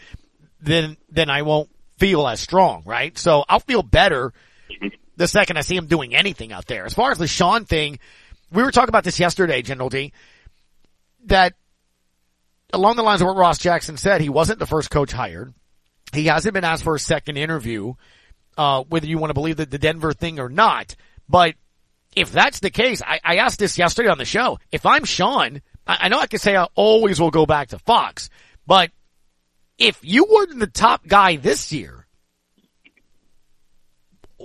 then, then I won't feel as strong, right? So I'll feel better the second I see him doing anything out there. As far as the Sean thing, we were talking about this yesterday, General D, that along the lines of what Ross Jackson said, he wasn't the first coach hired. He hasn't been asked for a second interview, uh, whether you want to believe that the Denver thing or not. But if that's the case, I, I asked this yesterday on the show. If I'm Sean, I, I know I can say I always will go back to Fox, but if you weren't the top guy this year,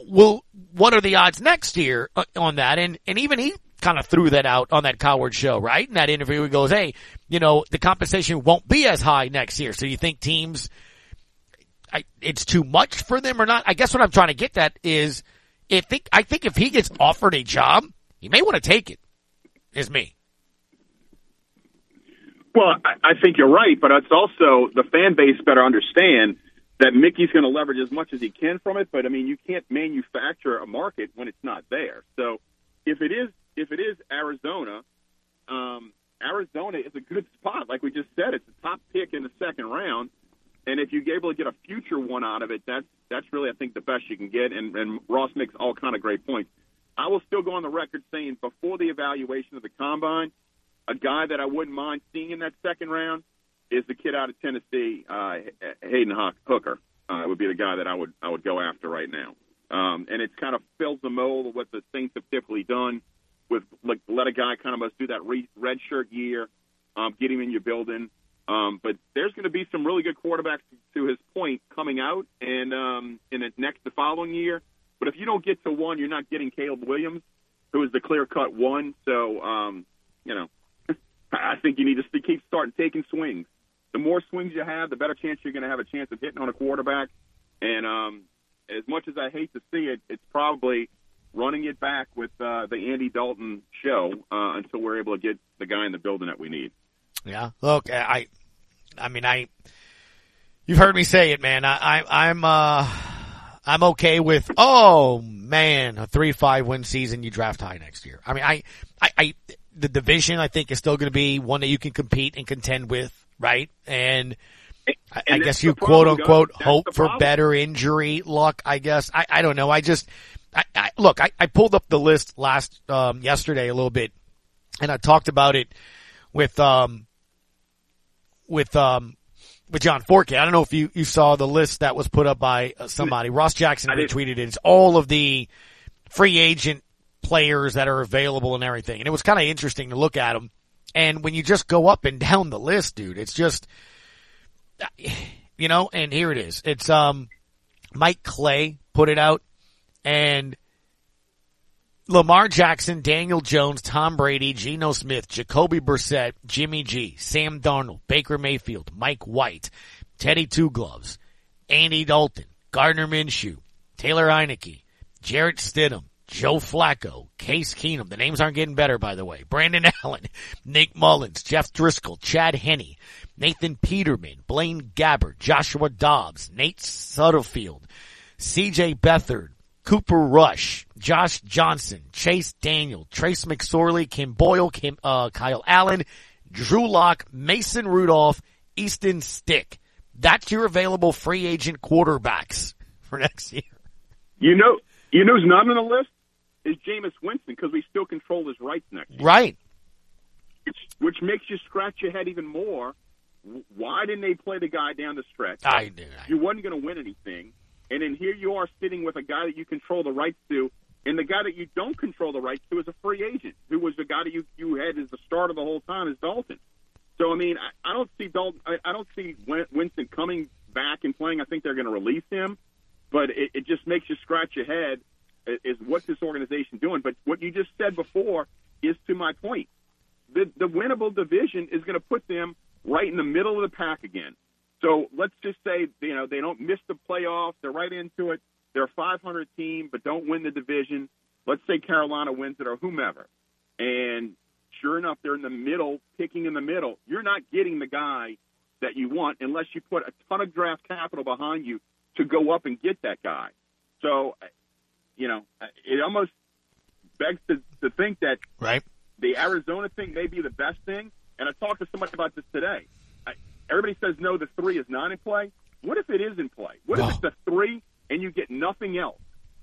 well, what are the odds next year uh, on that? And, and even he kind of threw that out on that Cowherd show, right? In that interview, he goes, Hey, you know, the compensation won't be as high next year. So you think teams, I, it's too much for them or not? I guess what I'm trying to get at is if think, I think if he gets offered a job, he may want to take it is me. Well, I, I think you're right, but it's also the fan base better understand that Mickey's going to leverage as much as he can from it. But I mean, you can't manufacture a market when it's not there. So if it is if it is Arizona, um, Arizona is a good spot. Like we just said, it's a top pick in the second round. And if you're able to get a future one out of it, that's that's really I think the best you can get. And, and Ross makes all kind of great points. I will still go on the record saying before the evaluation of the combine, a guy that I wouldn't mind seeing in that second round is the kid out of Tennessee, uh, Hendon Hooker. Uh, would be the guy that I would I would go after right now. Um, and it's kind of fills the mold of what the Saints have typically done with like let a guy kind of do that re- red shirt year, um, get him in your building. Um, but there's going to be some really good quarterbacks to his point coming out and um, in the next the following year. But if you don't get to one, you're not getting Caleb Williams, who is the clear cut one. So um, you know, I think you need to keep starting taking swings. The more swings you have, the better chance you're going to have a chance of hitting on a quarterback. And um, as much as I hate to see it, it's probably running it back with uh, the Andy Dalton show uh, until we're able to get the guy in the building that we need. Yeah. Look, I, I mean, I, you've heard me say it, man. I, I I'm, uh, I'm okay with, oh man, a three, five win season, you draft high next year. I mean, I, I, I the division I think is still going to be one that you can compete and contend with, right? And, I, I guess you quote unquote hope for better injury luck. I guess I, I don't know. I just I, I, look, I, I pulled up the list last um, yesterday a little bit, and I talked about it with um with um with John Forkey. I don't know if you you saw the list that was put up by uh, somebody. Ross Jackson retweeted it. It's all of the free agent players that are available and everything, and it was kind of interesting to look at them. And when you just go up and down the list, dude, it's just you know. And here it is. It's um Mike Clay put it out and Lamar Jackson, Daniel Jones, Tom Brady, Geno Smith, Jacoby Brissett, Jimmy G, Sam Darnold, Baker Mayfield, Mike White, Teddy Two Gloves, Andy Dalton, Gardner Minshew, Taylor Heinicke, Jarrett Stidham, Joe Flacco, Case Keenum. The names aren't getting better, by the way. Brandon Allen, Nick Mullens, Jeff Driskel, Chad Henne, Nathan Peterman, Blaine Gabbert, Joshua Dobbs, Nate Sudfeld, CJ Beathard, Cooper Rush, Josh Johnson, Chase Daniel, Trace McSorley, Kim Boyle, Kim, uh, Kyle Allen, Drew Lock, Mason Rudolph, Easton Stick. That's your available free agent quarterbacks for next year. You know, you know who's not on the list is Jameis Winston because we still control his rights next year. Right. Which, which makes you scratch your head even more. Why didn't they play the guy down the stretch? I did. You wasn't going to win anything. And then here you are sitting with a guy that you control the rights to, and the guy that you don't control the rights to is a free agent, who was the guy that you you had as the starter the whole time is Dalton. So I mean, I, I don't see Dalton. I, I don't see Winston coming back and playing. I think they're going to release him, but it, it just makes you scratch your head. Is what's this organization doing? But what you just said before is to my point. The the winnable division is going to put them right in the middle of the pack again. So let's just say you know they don't miss the playoffs; they're right into it. they're a 500 team, but don't win the division. Let's say Carolina wins it or whomever, and sure enough, they're in the middle, picking in the middle. You're not getting the guy that you want unless you put a ton of draft capital behind you to go up and get that guy. So, you know, it almost begs to, to think that right the Arizona thing may be the best thing. And I talked to somebody about this today. Everybody says no, the three is not in play. What if it is in play? What if it's the three and you get nothing else?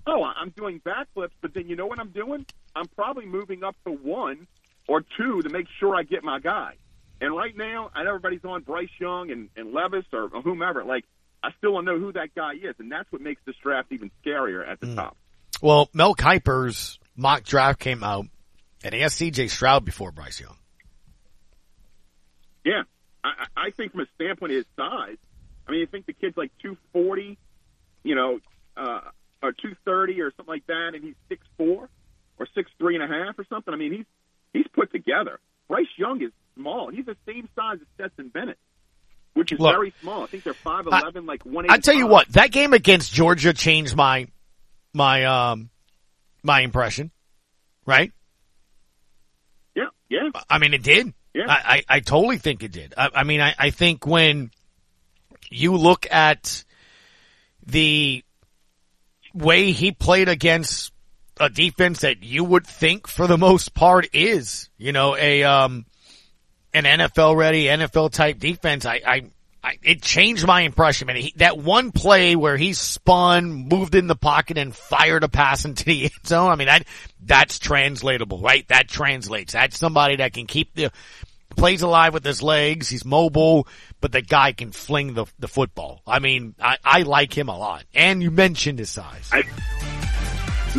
Oh, I'm doing backflips, but then you know what I'm doing? I'm probably moving up to one or two to make sure I get my guy. And right now, I know everybody's on Bryce Young and, and Levis or, or whomever. Like, I still don't know who that guy is, and that's what makes this draft even scarier at the Mm. top. Well, Mel Kiper's mock draft came out, and he has C.J. Stroud before Bryce Young. Yeah, I, I think from a standpoint of his size, I mean, you think the kid's like 240, you know, uh, or 230 or something like that, and he's six four or six three and a half or something. I mean, he's he's put together. Bryce Young is small. He's the same size as Stetson Bennett, which is Look, very small. I think they're 5'11", like one. I tell you what, that game against Georgia changed my my um my impression. Right? Yeah, yeah. I mean, it did. Yeah. I, I, I totally think it did. I, I mean, I, I think when you look at the way he played against a defense that you would think for the most part is, you know, a, um, an NFL ready, NFL type defense, I, I, I it changed my impression. Man, he, that one play where he spun, moved in the pocket and fired a pass into the end zone. I mean, that, that's translatable, right? That translates. That's somebody that can keep the, plays alive with his legs. He's mobile, but the guy can fling the, the football. I mean, I, I like him a lot. And you mentioned his size. I,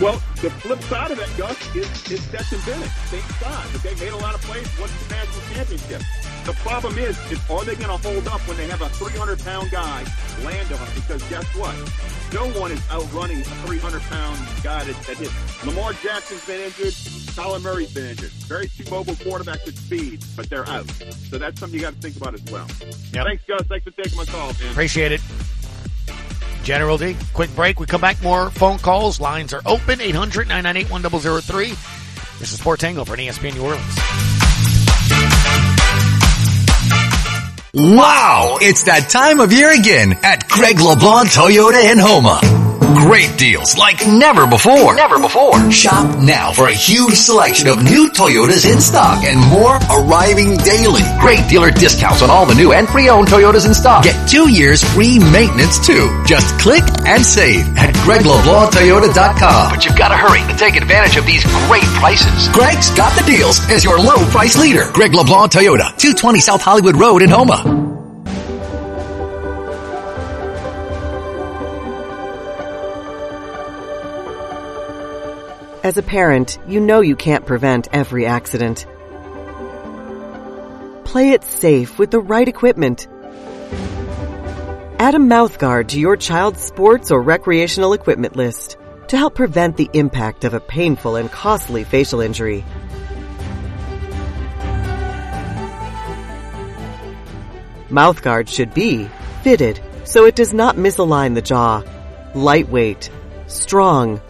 well, the flip side of that, Gus, is, is Stetson Bennett, same size. Okay, made a lot of plays, won the national championship. The problem is, is are they going to hold up when they have a 300 pound guy land on them? Because guess what? No one is outrunning a 300 pound guy that, that hits. Lamar Jackson's been injured. Kyler Murray's been injured. Very few mobile quarterbacks with speed, but they're out. So that's something you got to think about as well. Yep. Thanks, Gus. Thanks for taking my call, man. Appreciate it. General D, quick break. We come back. More phone calls. Lines are open. 800 998 1003. This is Sports for on ESPN New Orleans. Wow! It's that time of year again at Greg LeBlanc Toyota in Houma. Great deals like never before. Never before. Shop now for a huge selection of new Toyotas in stock and more arriving daily. Great dealer discounts on all the new and pre-owned Toyotas in stock. Get two years free maintenance too. Just click and save at GregLeBlancToyota.com. But you've got to hurry to take advantage of these great prices. Greg's got the deals as your low price leader. Greg LeBlanc Toyota, 220 South Hollywood Road in Houma. As a parent, you know you can't prevent every accident. Play it safe with the right equipment. Add a mouthguard to your child's sports or recreational equipment list to help prevent the impact of a painful and costly facial injury. Mouthguard should be fitted so it does not misalign the jaw, lightweight, strong,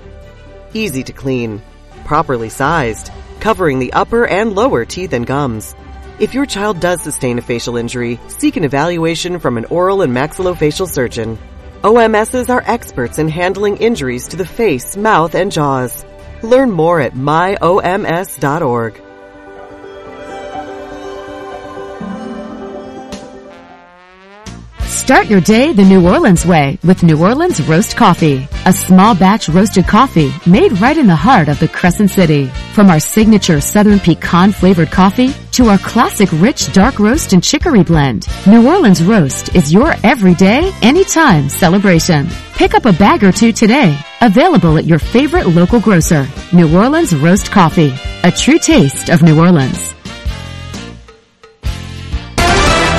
easy to clean, properly sized, covering the upper and lower teeth and gums. If your child does sustain a facial injury, seek an evaluation from an oral and maxillofacial surgeon. OMSs are experts in handling injuries to the face, mouth, and jaws. Learn more at myoms.org. Start your day the New Orleans way with New Orleans Roast Coffee, a small batch roasted coffee made right in the heart of the Crescent City. From our signature Southern pecan flavored coffee to our classic rich dark roast and chicory blend, New Orleans Roast is your everyday, anytime celebration. Pick up a bag or two today. Available at your favorite local grocer. New Orleans Roast Coffee, a true taste of New Orleans.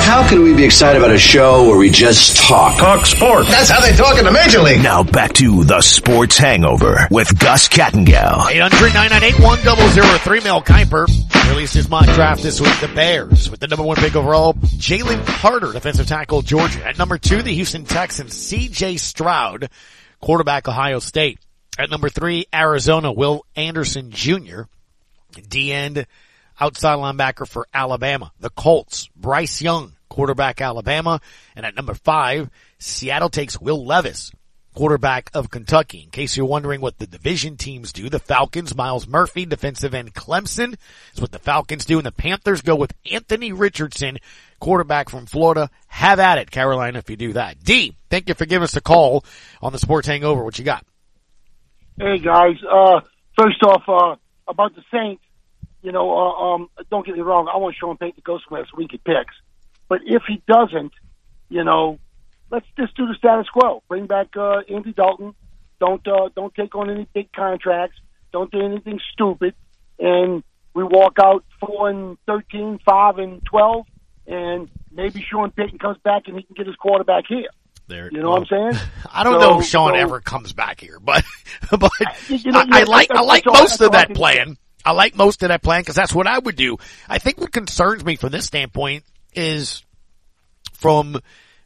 How can we be excited about a show where we just talk? Talk sports. That's how they talk in the Major League. Now back to the Sports Hangover with Gus Kattengell. 800-998-1003. Mel Kiper released his mock draft this week. The Bears with the number one pick overall. Jalen Carter, defensive tackle, Georgia. At number two, the Houston Texans, C.J. Stroud, quarterback Ohio State. At number three, Arizona, Will Anderson Jr., D end outside linebacker for Alabama. The Colts, Bryce Young, quarterback Alabama. And at number five, Seattle takes Will Levis, quarterback of Kentucky. In case you're wondering what the division teams do, the Falcons, Miles Murphy, defensive end Clemson is what the Falcons do. And the Panthers go with Anthony Richardson, quarterback from Florida. Have at it, Carolina, if you do that. D, thank you for giving us a call on the Sports Hangover. What you got? Hey guys, uh, first off, uh, about the Saints, you know, uh, um, don't get me wrong, I want Sean Payton to go somewhere so we can picks. But if he doesn't, you know, let's just do the status quo. Bring back uh, Andy Dalton. Don't uh, don't take on any big contracts. Don't do anything stupid. And we walk out four and thirteen, five and twelve, and maybe Sean Payton comes back and he can get his quarterback here. There, you know what I'm saying? I don't So- know if Sean so- ever comes back here, but but You know, I, I like I like most of that plan. I like most of that plan because that's what I would do. I think what concerns me from this standpoint is from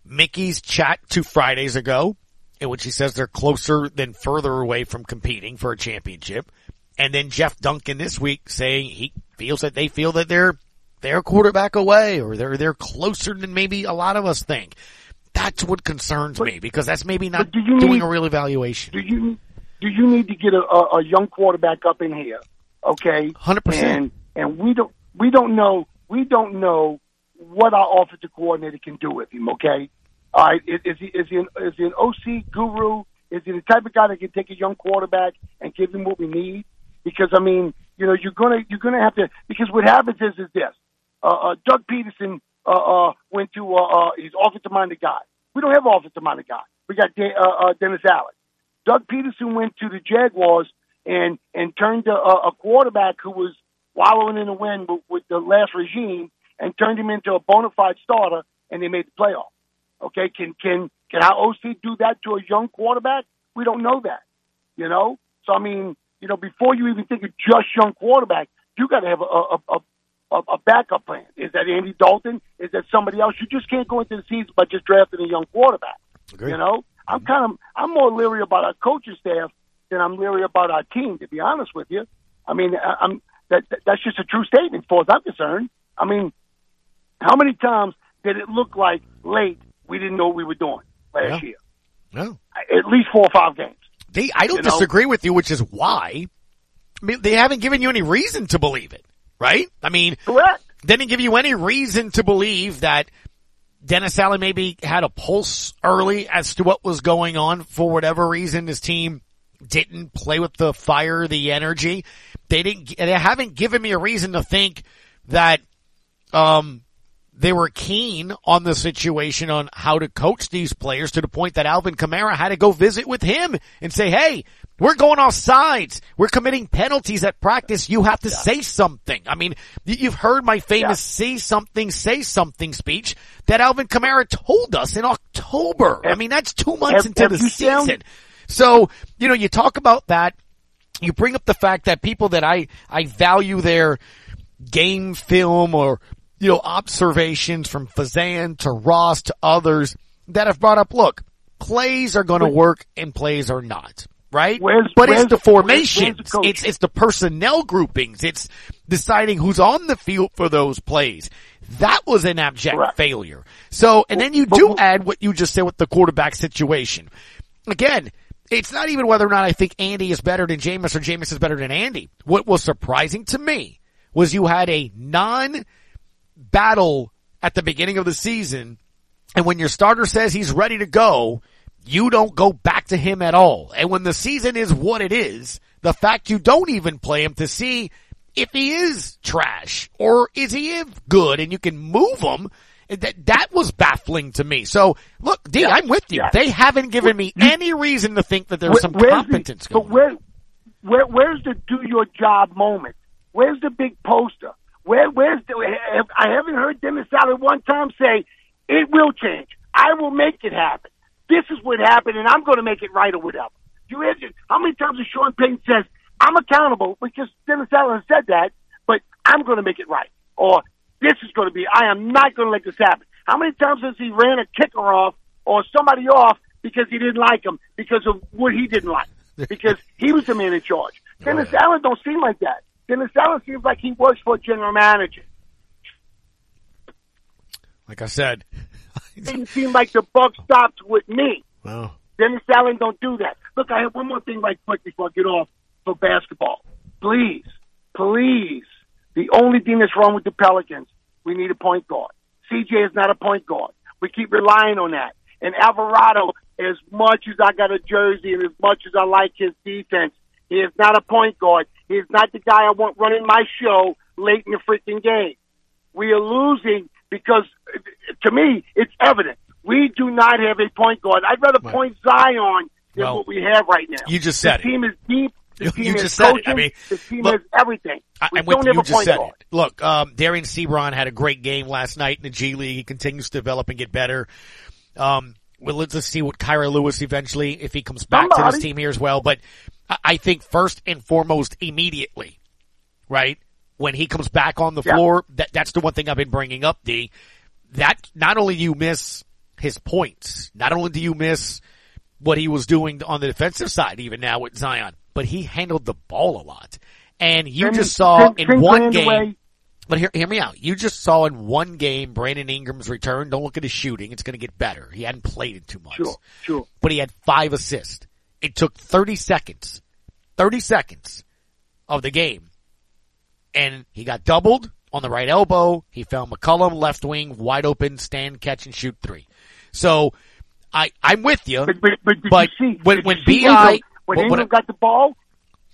Mickey's chat two Fridays ago, in which he says they're closer than further away from competing for a championship, and then Jeff Duncan this week saying he feels that they feel that they're they're a quarterback away or they're they're closer than maybe a lot of us think. That's what concerns me because that's maybe not do you doing need- a real evaluation. Do you do you need to get a, a, a young quarterback up in here? Okay, 100%. And and we don't we don't know we don't know what our offensive coordinator can do with him. Okay, all right. Is, is he is he an, is he an OC guru? Is he the type of guy that can take a young quarterback and give him what we need? Because I mean, you know, you're gonna you're gonna have to because what happens is is this. Uh, uh, Doug Pederson uh, uh, went to uh, uh, he's offensive minded guy. We don't have offensive minded guy. We got De- uh, uh, Dennis Allen. Doug Pederson went to the Jaguars and and turned a, a quarterback who was wallowing in the wind with, with the last regime and turned him into a bona fide starter, and they made the playoff. Okay, can can can our OC do that to a young quarterback? We don't know that, you know. So I mean, you know, before you even think of just young quarterback, you got to have a a, a a a backup plan. Is that Andy Dalton? Is that somebody else? You just can't go into the season by just drafting a young quarterback. You know, I'm mm-hmm. kind of I'm more leery about our coaching staff than I'm leery about our team. To be honest with you, I mean, I- I'm that that- that's just a true statement, as far as I'm concerned. I mean, how many times did it look like late we didn't know what we were doing last Yeah. year? No. At least four or five games. They, I don't You know? disagree with you, which is why I mean, they haven't given you any reason to believe it, right? I mean, correct. They didn't give you any reason to believe that Dennis Allen maybe had a pulse early as to what was going on for whatever reason. His team didn't play with the fire, the energy. They didn't. They haven't given me a reason to think that um, they were keen on the situation on how to coach these players to the point that Alvin Kamara had to go visit with him and say, Hey, we're going off sides. We're committing penalties at practice. You have to say something. I mean, you've heard my famous say something, say something speech that Alvin Kamara told us in October. I mean, that's two months into the season. So, you know, you talk about that. You bring up the fact that people that I, I value their game film or, you know, observations from Fazan to Ross to others that have brought up, look, plays are going to work and plays are not. Right? Where's- but it's the where's- formations. where's the it's, it's the personnel groupings. It's deciding who's on the field for those plays. That was an abject failure. So, and then you do add what you just said with the quarterback situation. Again, it's not even whether or not I think Andy is better than Jameis or Jameis is better than Andy. What was surprising to me was you had a non battle at the beginning of the season. And when your starter says he's ready to go, you don't go back to him at all. And when the season is what it is, the fact you don't even play him to see if he is trash or is he good and you can move him, that, that was baffling to me. So look, D, I'm with you. They haven't given me any reason to think that there's some where's the- competence But where, where, where's the do your job moment? Where's the big poster? Where, where's the? I haven't heard Dennis Allen one time say it will change. I will make it happen. This is what happened, and I'm going to make it right or whatever. You hear this? How many times has Sean Payton says I'm accountable because Dennis Allen said that, but I'm going to make it right, or this is going to be. I am not going to let this happen. How many times has he ran a kicker off or somebody off because he didn't like him because of what he didn't like because he was the man in charge. Dennis Allen don't seem like that. Dennis Allen seems like he works for a general manager. Like I said, it Didn't seem like the buck stopped with me. Wow. Dennis Allen don't do that. Look, I have one more thing right quick before I get off for basketball. Please, please. The only thing that's wrong with the Pelicans, we need a point guard. CJ is not a point guard. We keep relying on that. And Alvarado, as much as I got a jersey and as much as I like his defense, he is not a point guard. He is not the guy I want running my show late in the freaking game. We are losing because, to me, it's evident. We do not have a point guard. I'd rather point Zion than Well, what we have right now. you just said the team is deep. The You- team you is just said it. I mean, the team look, has everything. I, we I'm with don't you. a just point said guard. it. Look, um, Dereon Seabron had a great game last night in the G League. He continues to develop and get better. Um, well, let's just see what Kira Lewis eventually, if he comes back to Somebody. this team here as well. But I, think first and foremost, immediately, right when he comes back on the Yeah. floor, that that's the one thing I've been bringing up. D that not only do you miss his points, not only do you miss what he was doing on the defensive side, even now with Zion, but he handled the ball a lot. And you Then just saw in one game. away. But hear, hear me out. You just saw in one game Brandon Ingram's return. Don't look at his shooting. It's going to get better. He hadn't played in two months. Sure, sure. But he had five assists. It took 30 seconds, 30 seconds of the game. And he got doubled on the right elbow. He found McCollum left wing wide open, stand, catch and shoot three. So I, I'm with you. But, but, but, But you see, when- when BI Ingram, when when- when Ingram got the ball,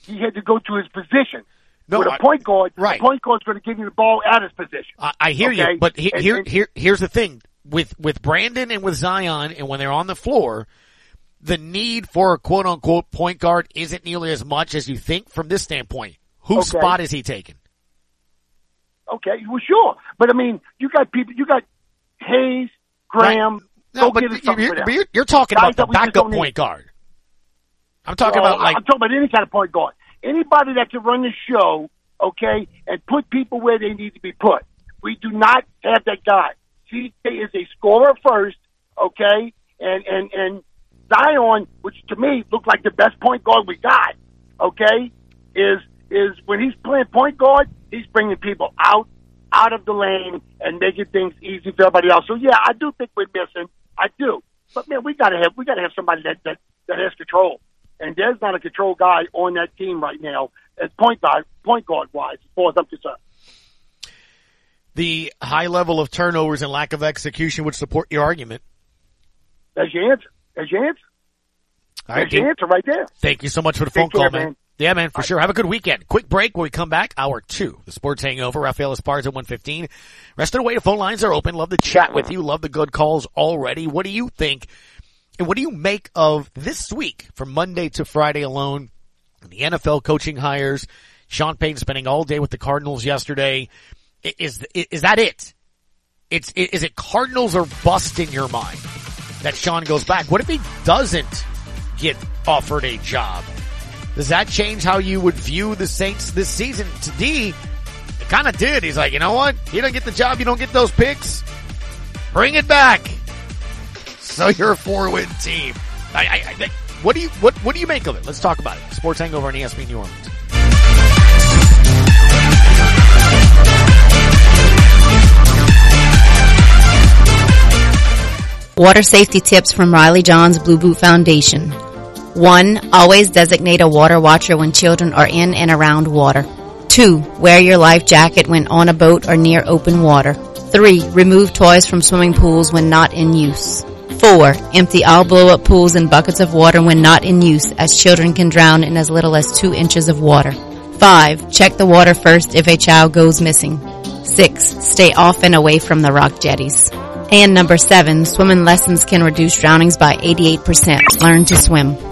he had to go to his position. No, With a point guard, right. point guard's going to give you the ball at his position. I, I hear Okay? you, but he, And- here, here, here's the thing with with Brandon and with Zion, and when they're on the floor, the need for a quote unquote point guard isn't nearly as much as you think from this standpoint. Whose Okay. spot is he taking? Okay, well, sure, but I mean, you got people, you got Hayes, Graham. No, go but you're, you're, for them. but you're, talking Guys about the that we just backup point need. guard. I'm talking Oh, about like I'm talking about any kind of point guard. Anybody that can run the show, okay, and put people where they need to be put. We do not have that guy. CJ is a scorer first, okay, and and and Zion, which to me looked like the best point guard we got, okay, is is when he's playing point guard, he's bringing people out out of the lane and making things easy for everybody else. So yeah, I do think we're missing. I do, but man, we gotta have we gotta have somebody that that that has control. And there's not a control guy on that team right now as point guard, point guard wise, as far as I'm concerned. the high level of turnovers and lack of execution would support your argument. That's your answer. That's your answer. All right, That's your answer right there. Thank you so much for the phone Take care, call, man. man. Yeah, man, for sure. Have a good weekend. Quick break when we come back. Hour two. The sports hangover. Rafael Esparza at 115. Rest of the way, the phone lines are open. Love to chat with you. Love the good calls already. What do you think? And what do you make of this week from Monday to Friday alone? The NFL coaching hires. Sean Payton spending all day with the Cardinals yesterday. Is, is that it? It's, is it Cardinals or bust in your mind that Sean goes back? What if he doesn't get offered a job? Does that change how you would view the Saints this season? To D, it kind of did. He's like, you know what? You don't get the job. You don't get those picks. Bring it back. So you're a four win team. I, I, I what do you what what do you make of it? Let's talk about it. Sports Hangover on ESPN New Orleans. Water safety tips from Riley John's Blue Boot Foundation. 1. Always designate a water watcher when children are in and around water. 2. Wear your life jacket when on a boat or near open water. 3. Remove toys from swimming pools when not in use. 4. Empty all blow-up pools and buckets of water when not in use as children can drown in as little as 2 inches of water. 5. Check the water first if a child goes missing. 6. Stay off and away from the rock jetties. And number 7. Swimming lessons can reduce drownings by 88%. Learn to swim.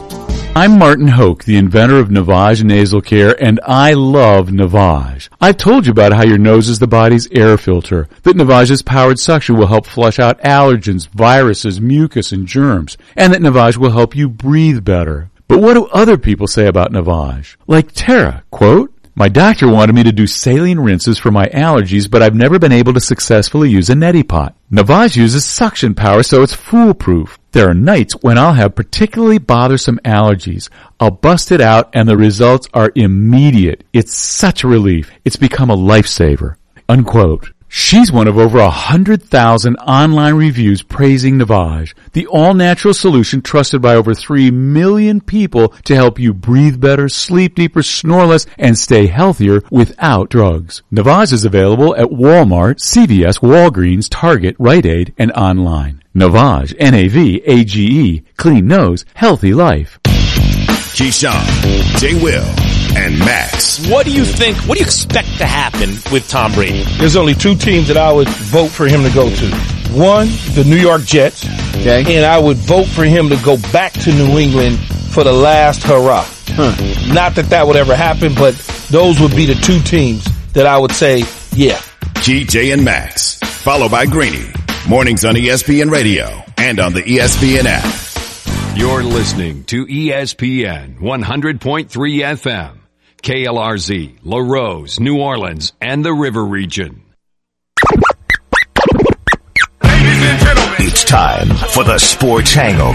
I'm Martin Hoke, the inventor of Navage Nasal Care, and I love Navage. I've told you about how your nose is the body's air filter, that Navage's powered suction will help flush out allergens, viruses, mucus, and germs, and that Navage will help you breathe better. But what do other people say about Navage? Like Tara, quote, My doctor wanted me to do saline rinses for my allergies, but I've never been able to successfully use a neti pot. Navage uses suction power, so it's foolproof. There are nights when I'll have particularly bothersome allergies. I'll bust it out and the results are immediate. It's such a relief. It's become a lifesaver. Unquote. She's one of over a hundred thousand online reviews praising Navage, the all-natural solution trusted by over three million people to help you breathe better, sleep deeper, snore less, and stay healthier without drugs. Navage is available at Walmart, CVS, Walgreens, Target, Rite Aid, and online. Navage, N-A-V-A-G-E, clean nose, healthy life. Keyshawn, J. Will, and Max. What do you think? What do you expect to happen with Tom Brady? There's only two teams that I would vote for him to go to. One, the New York Jets. Okay. And I would vote for him to go back to New England for the last hurrah. Huh. Not that that would ever happen, but those would be the two teams that I would say, yeah. GJ and Max. Followed by Greeny. Mornings on ESPN Radio and on the ESPN app. You're listening to ESPN 100.3 FM, KLRZ, Larose, New Orleans, and the River Region. Ladies and gentlemen, It's time for the Sports Hangover.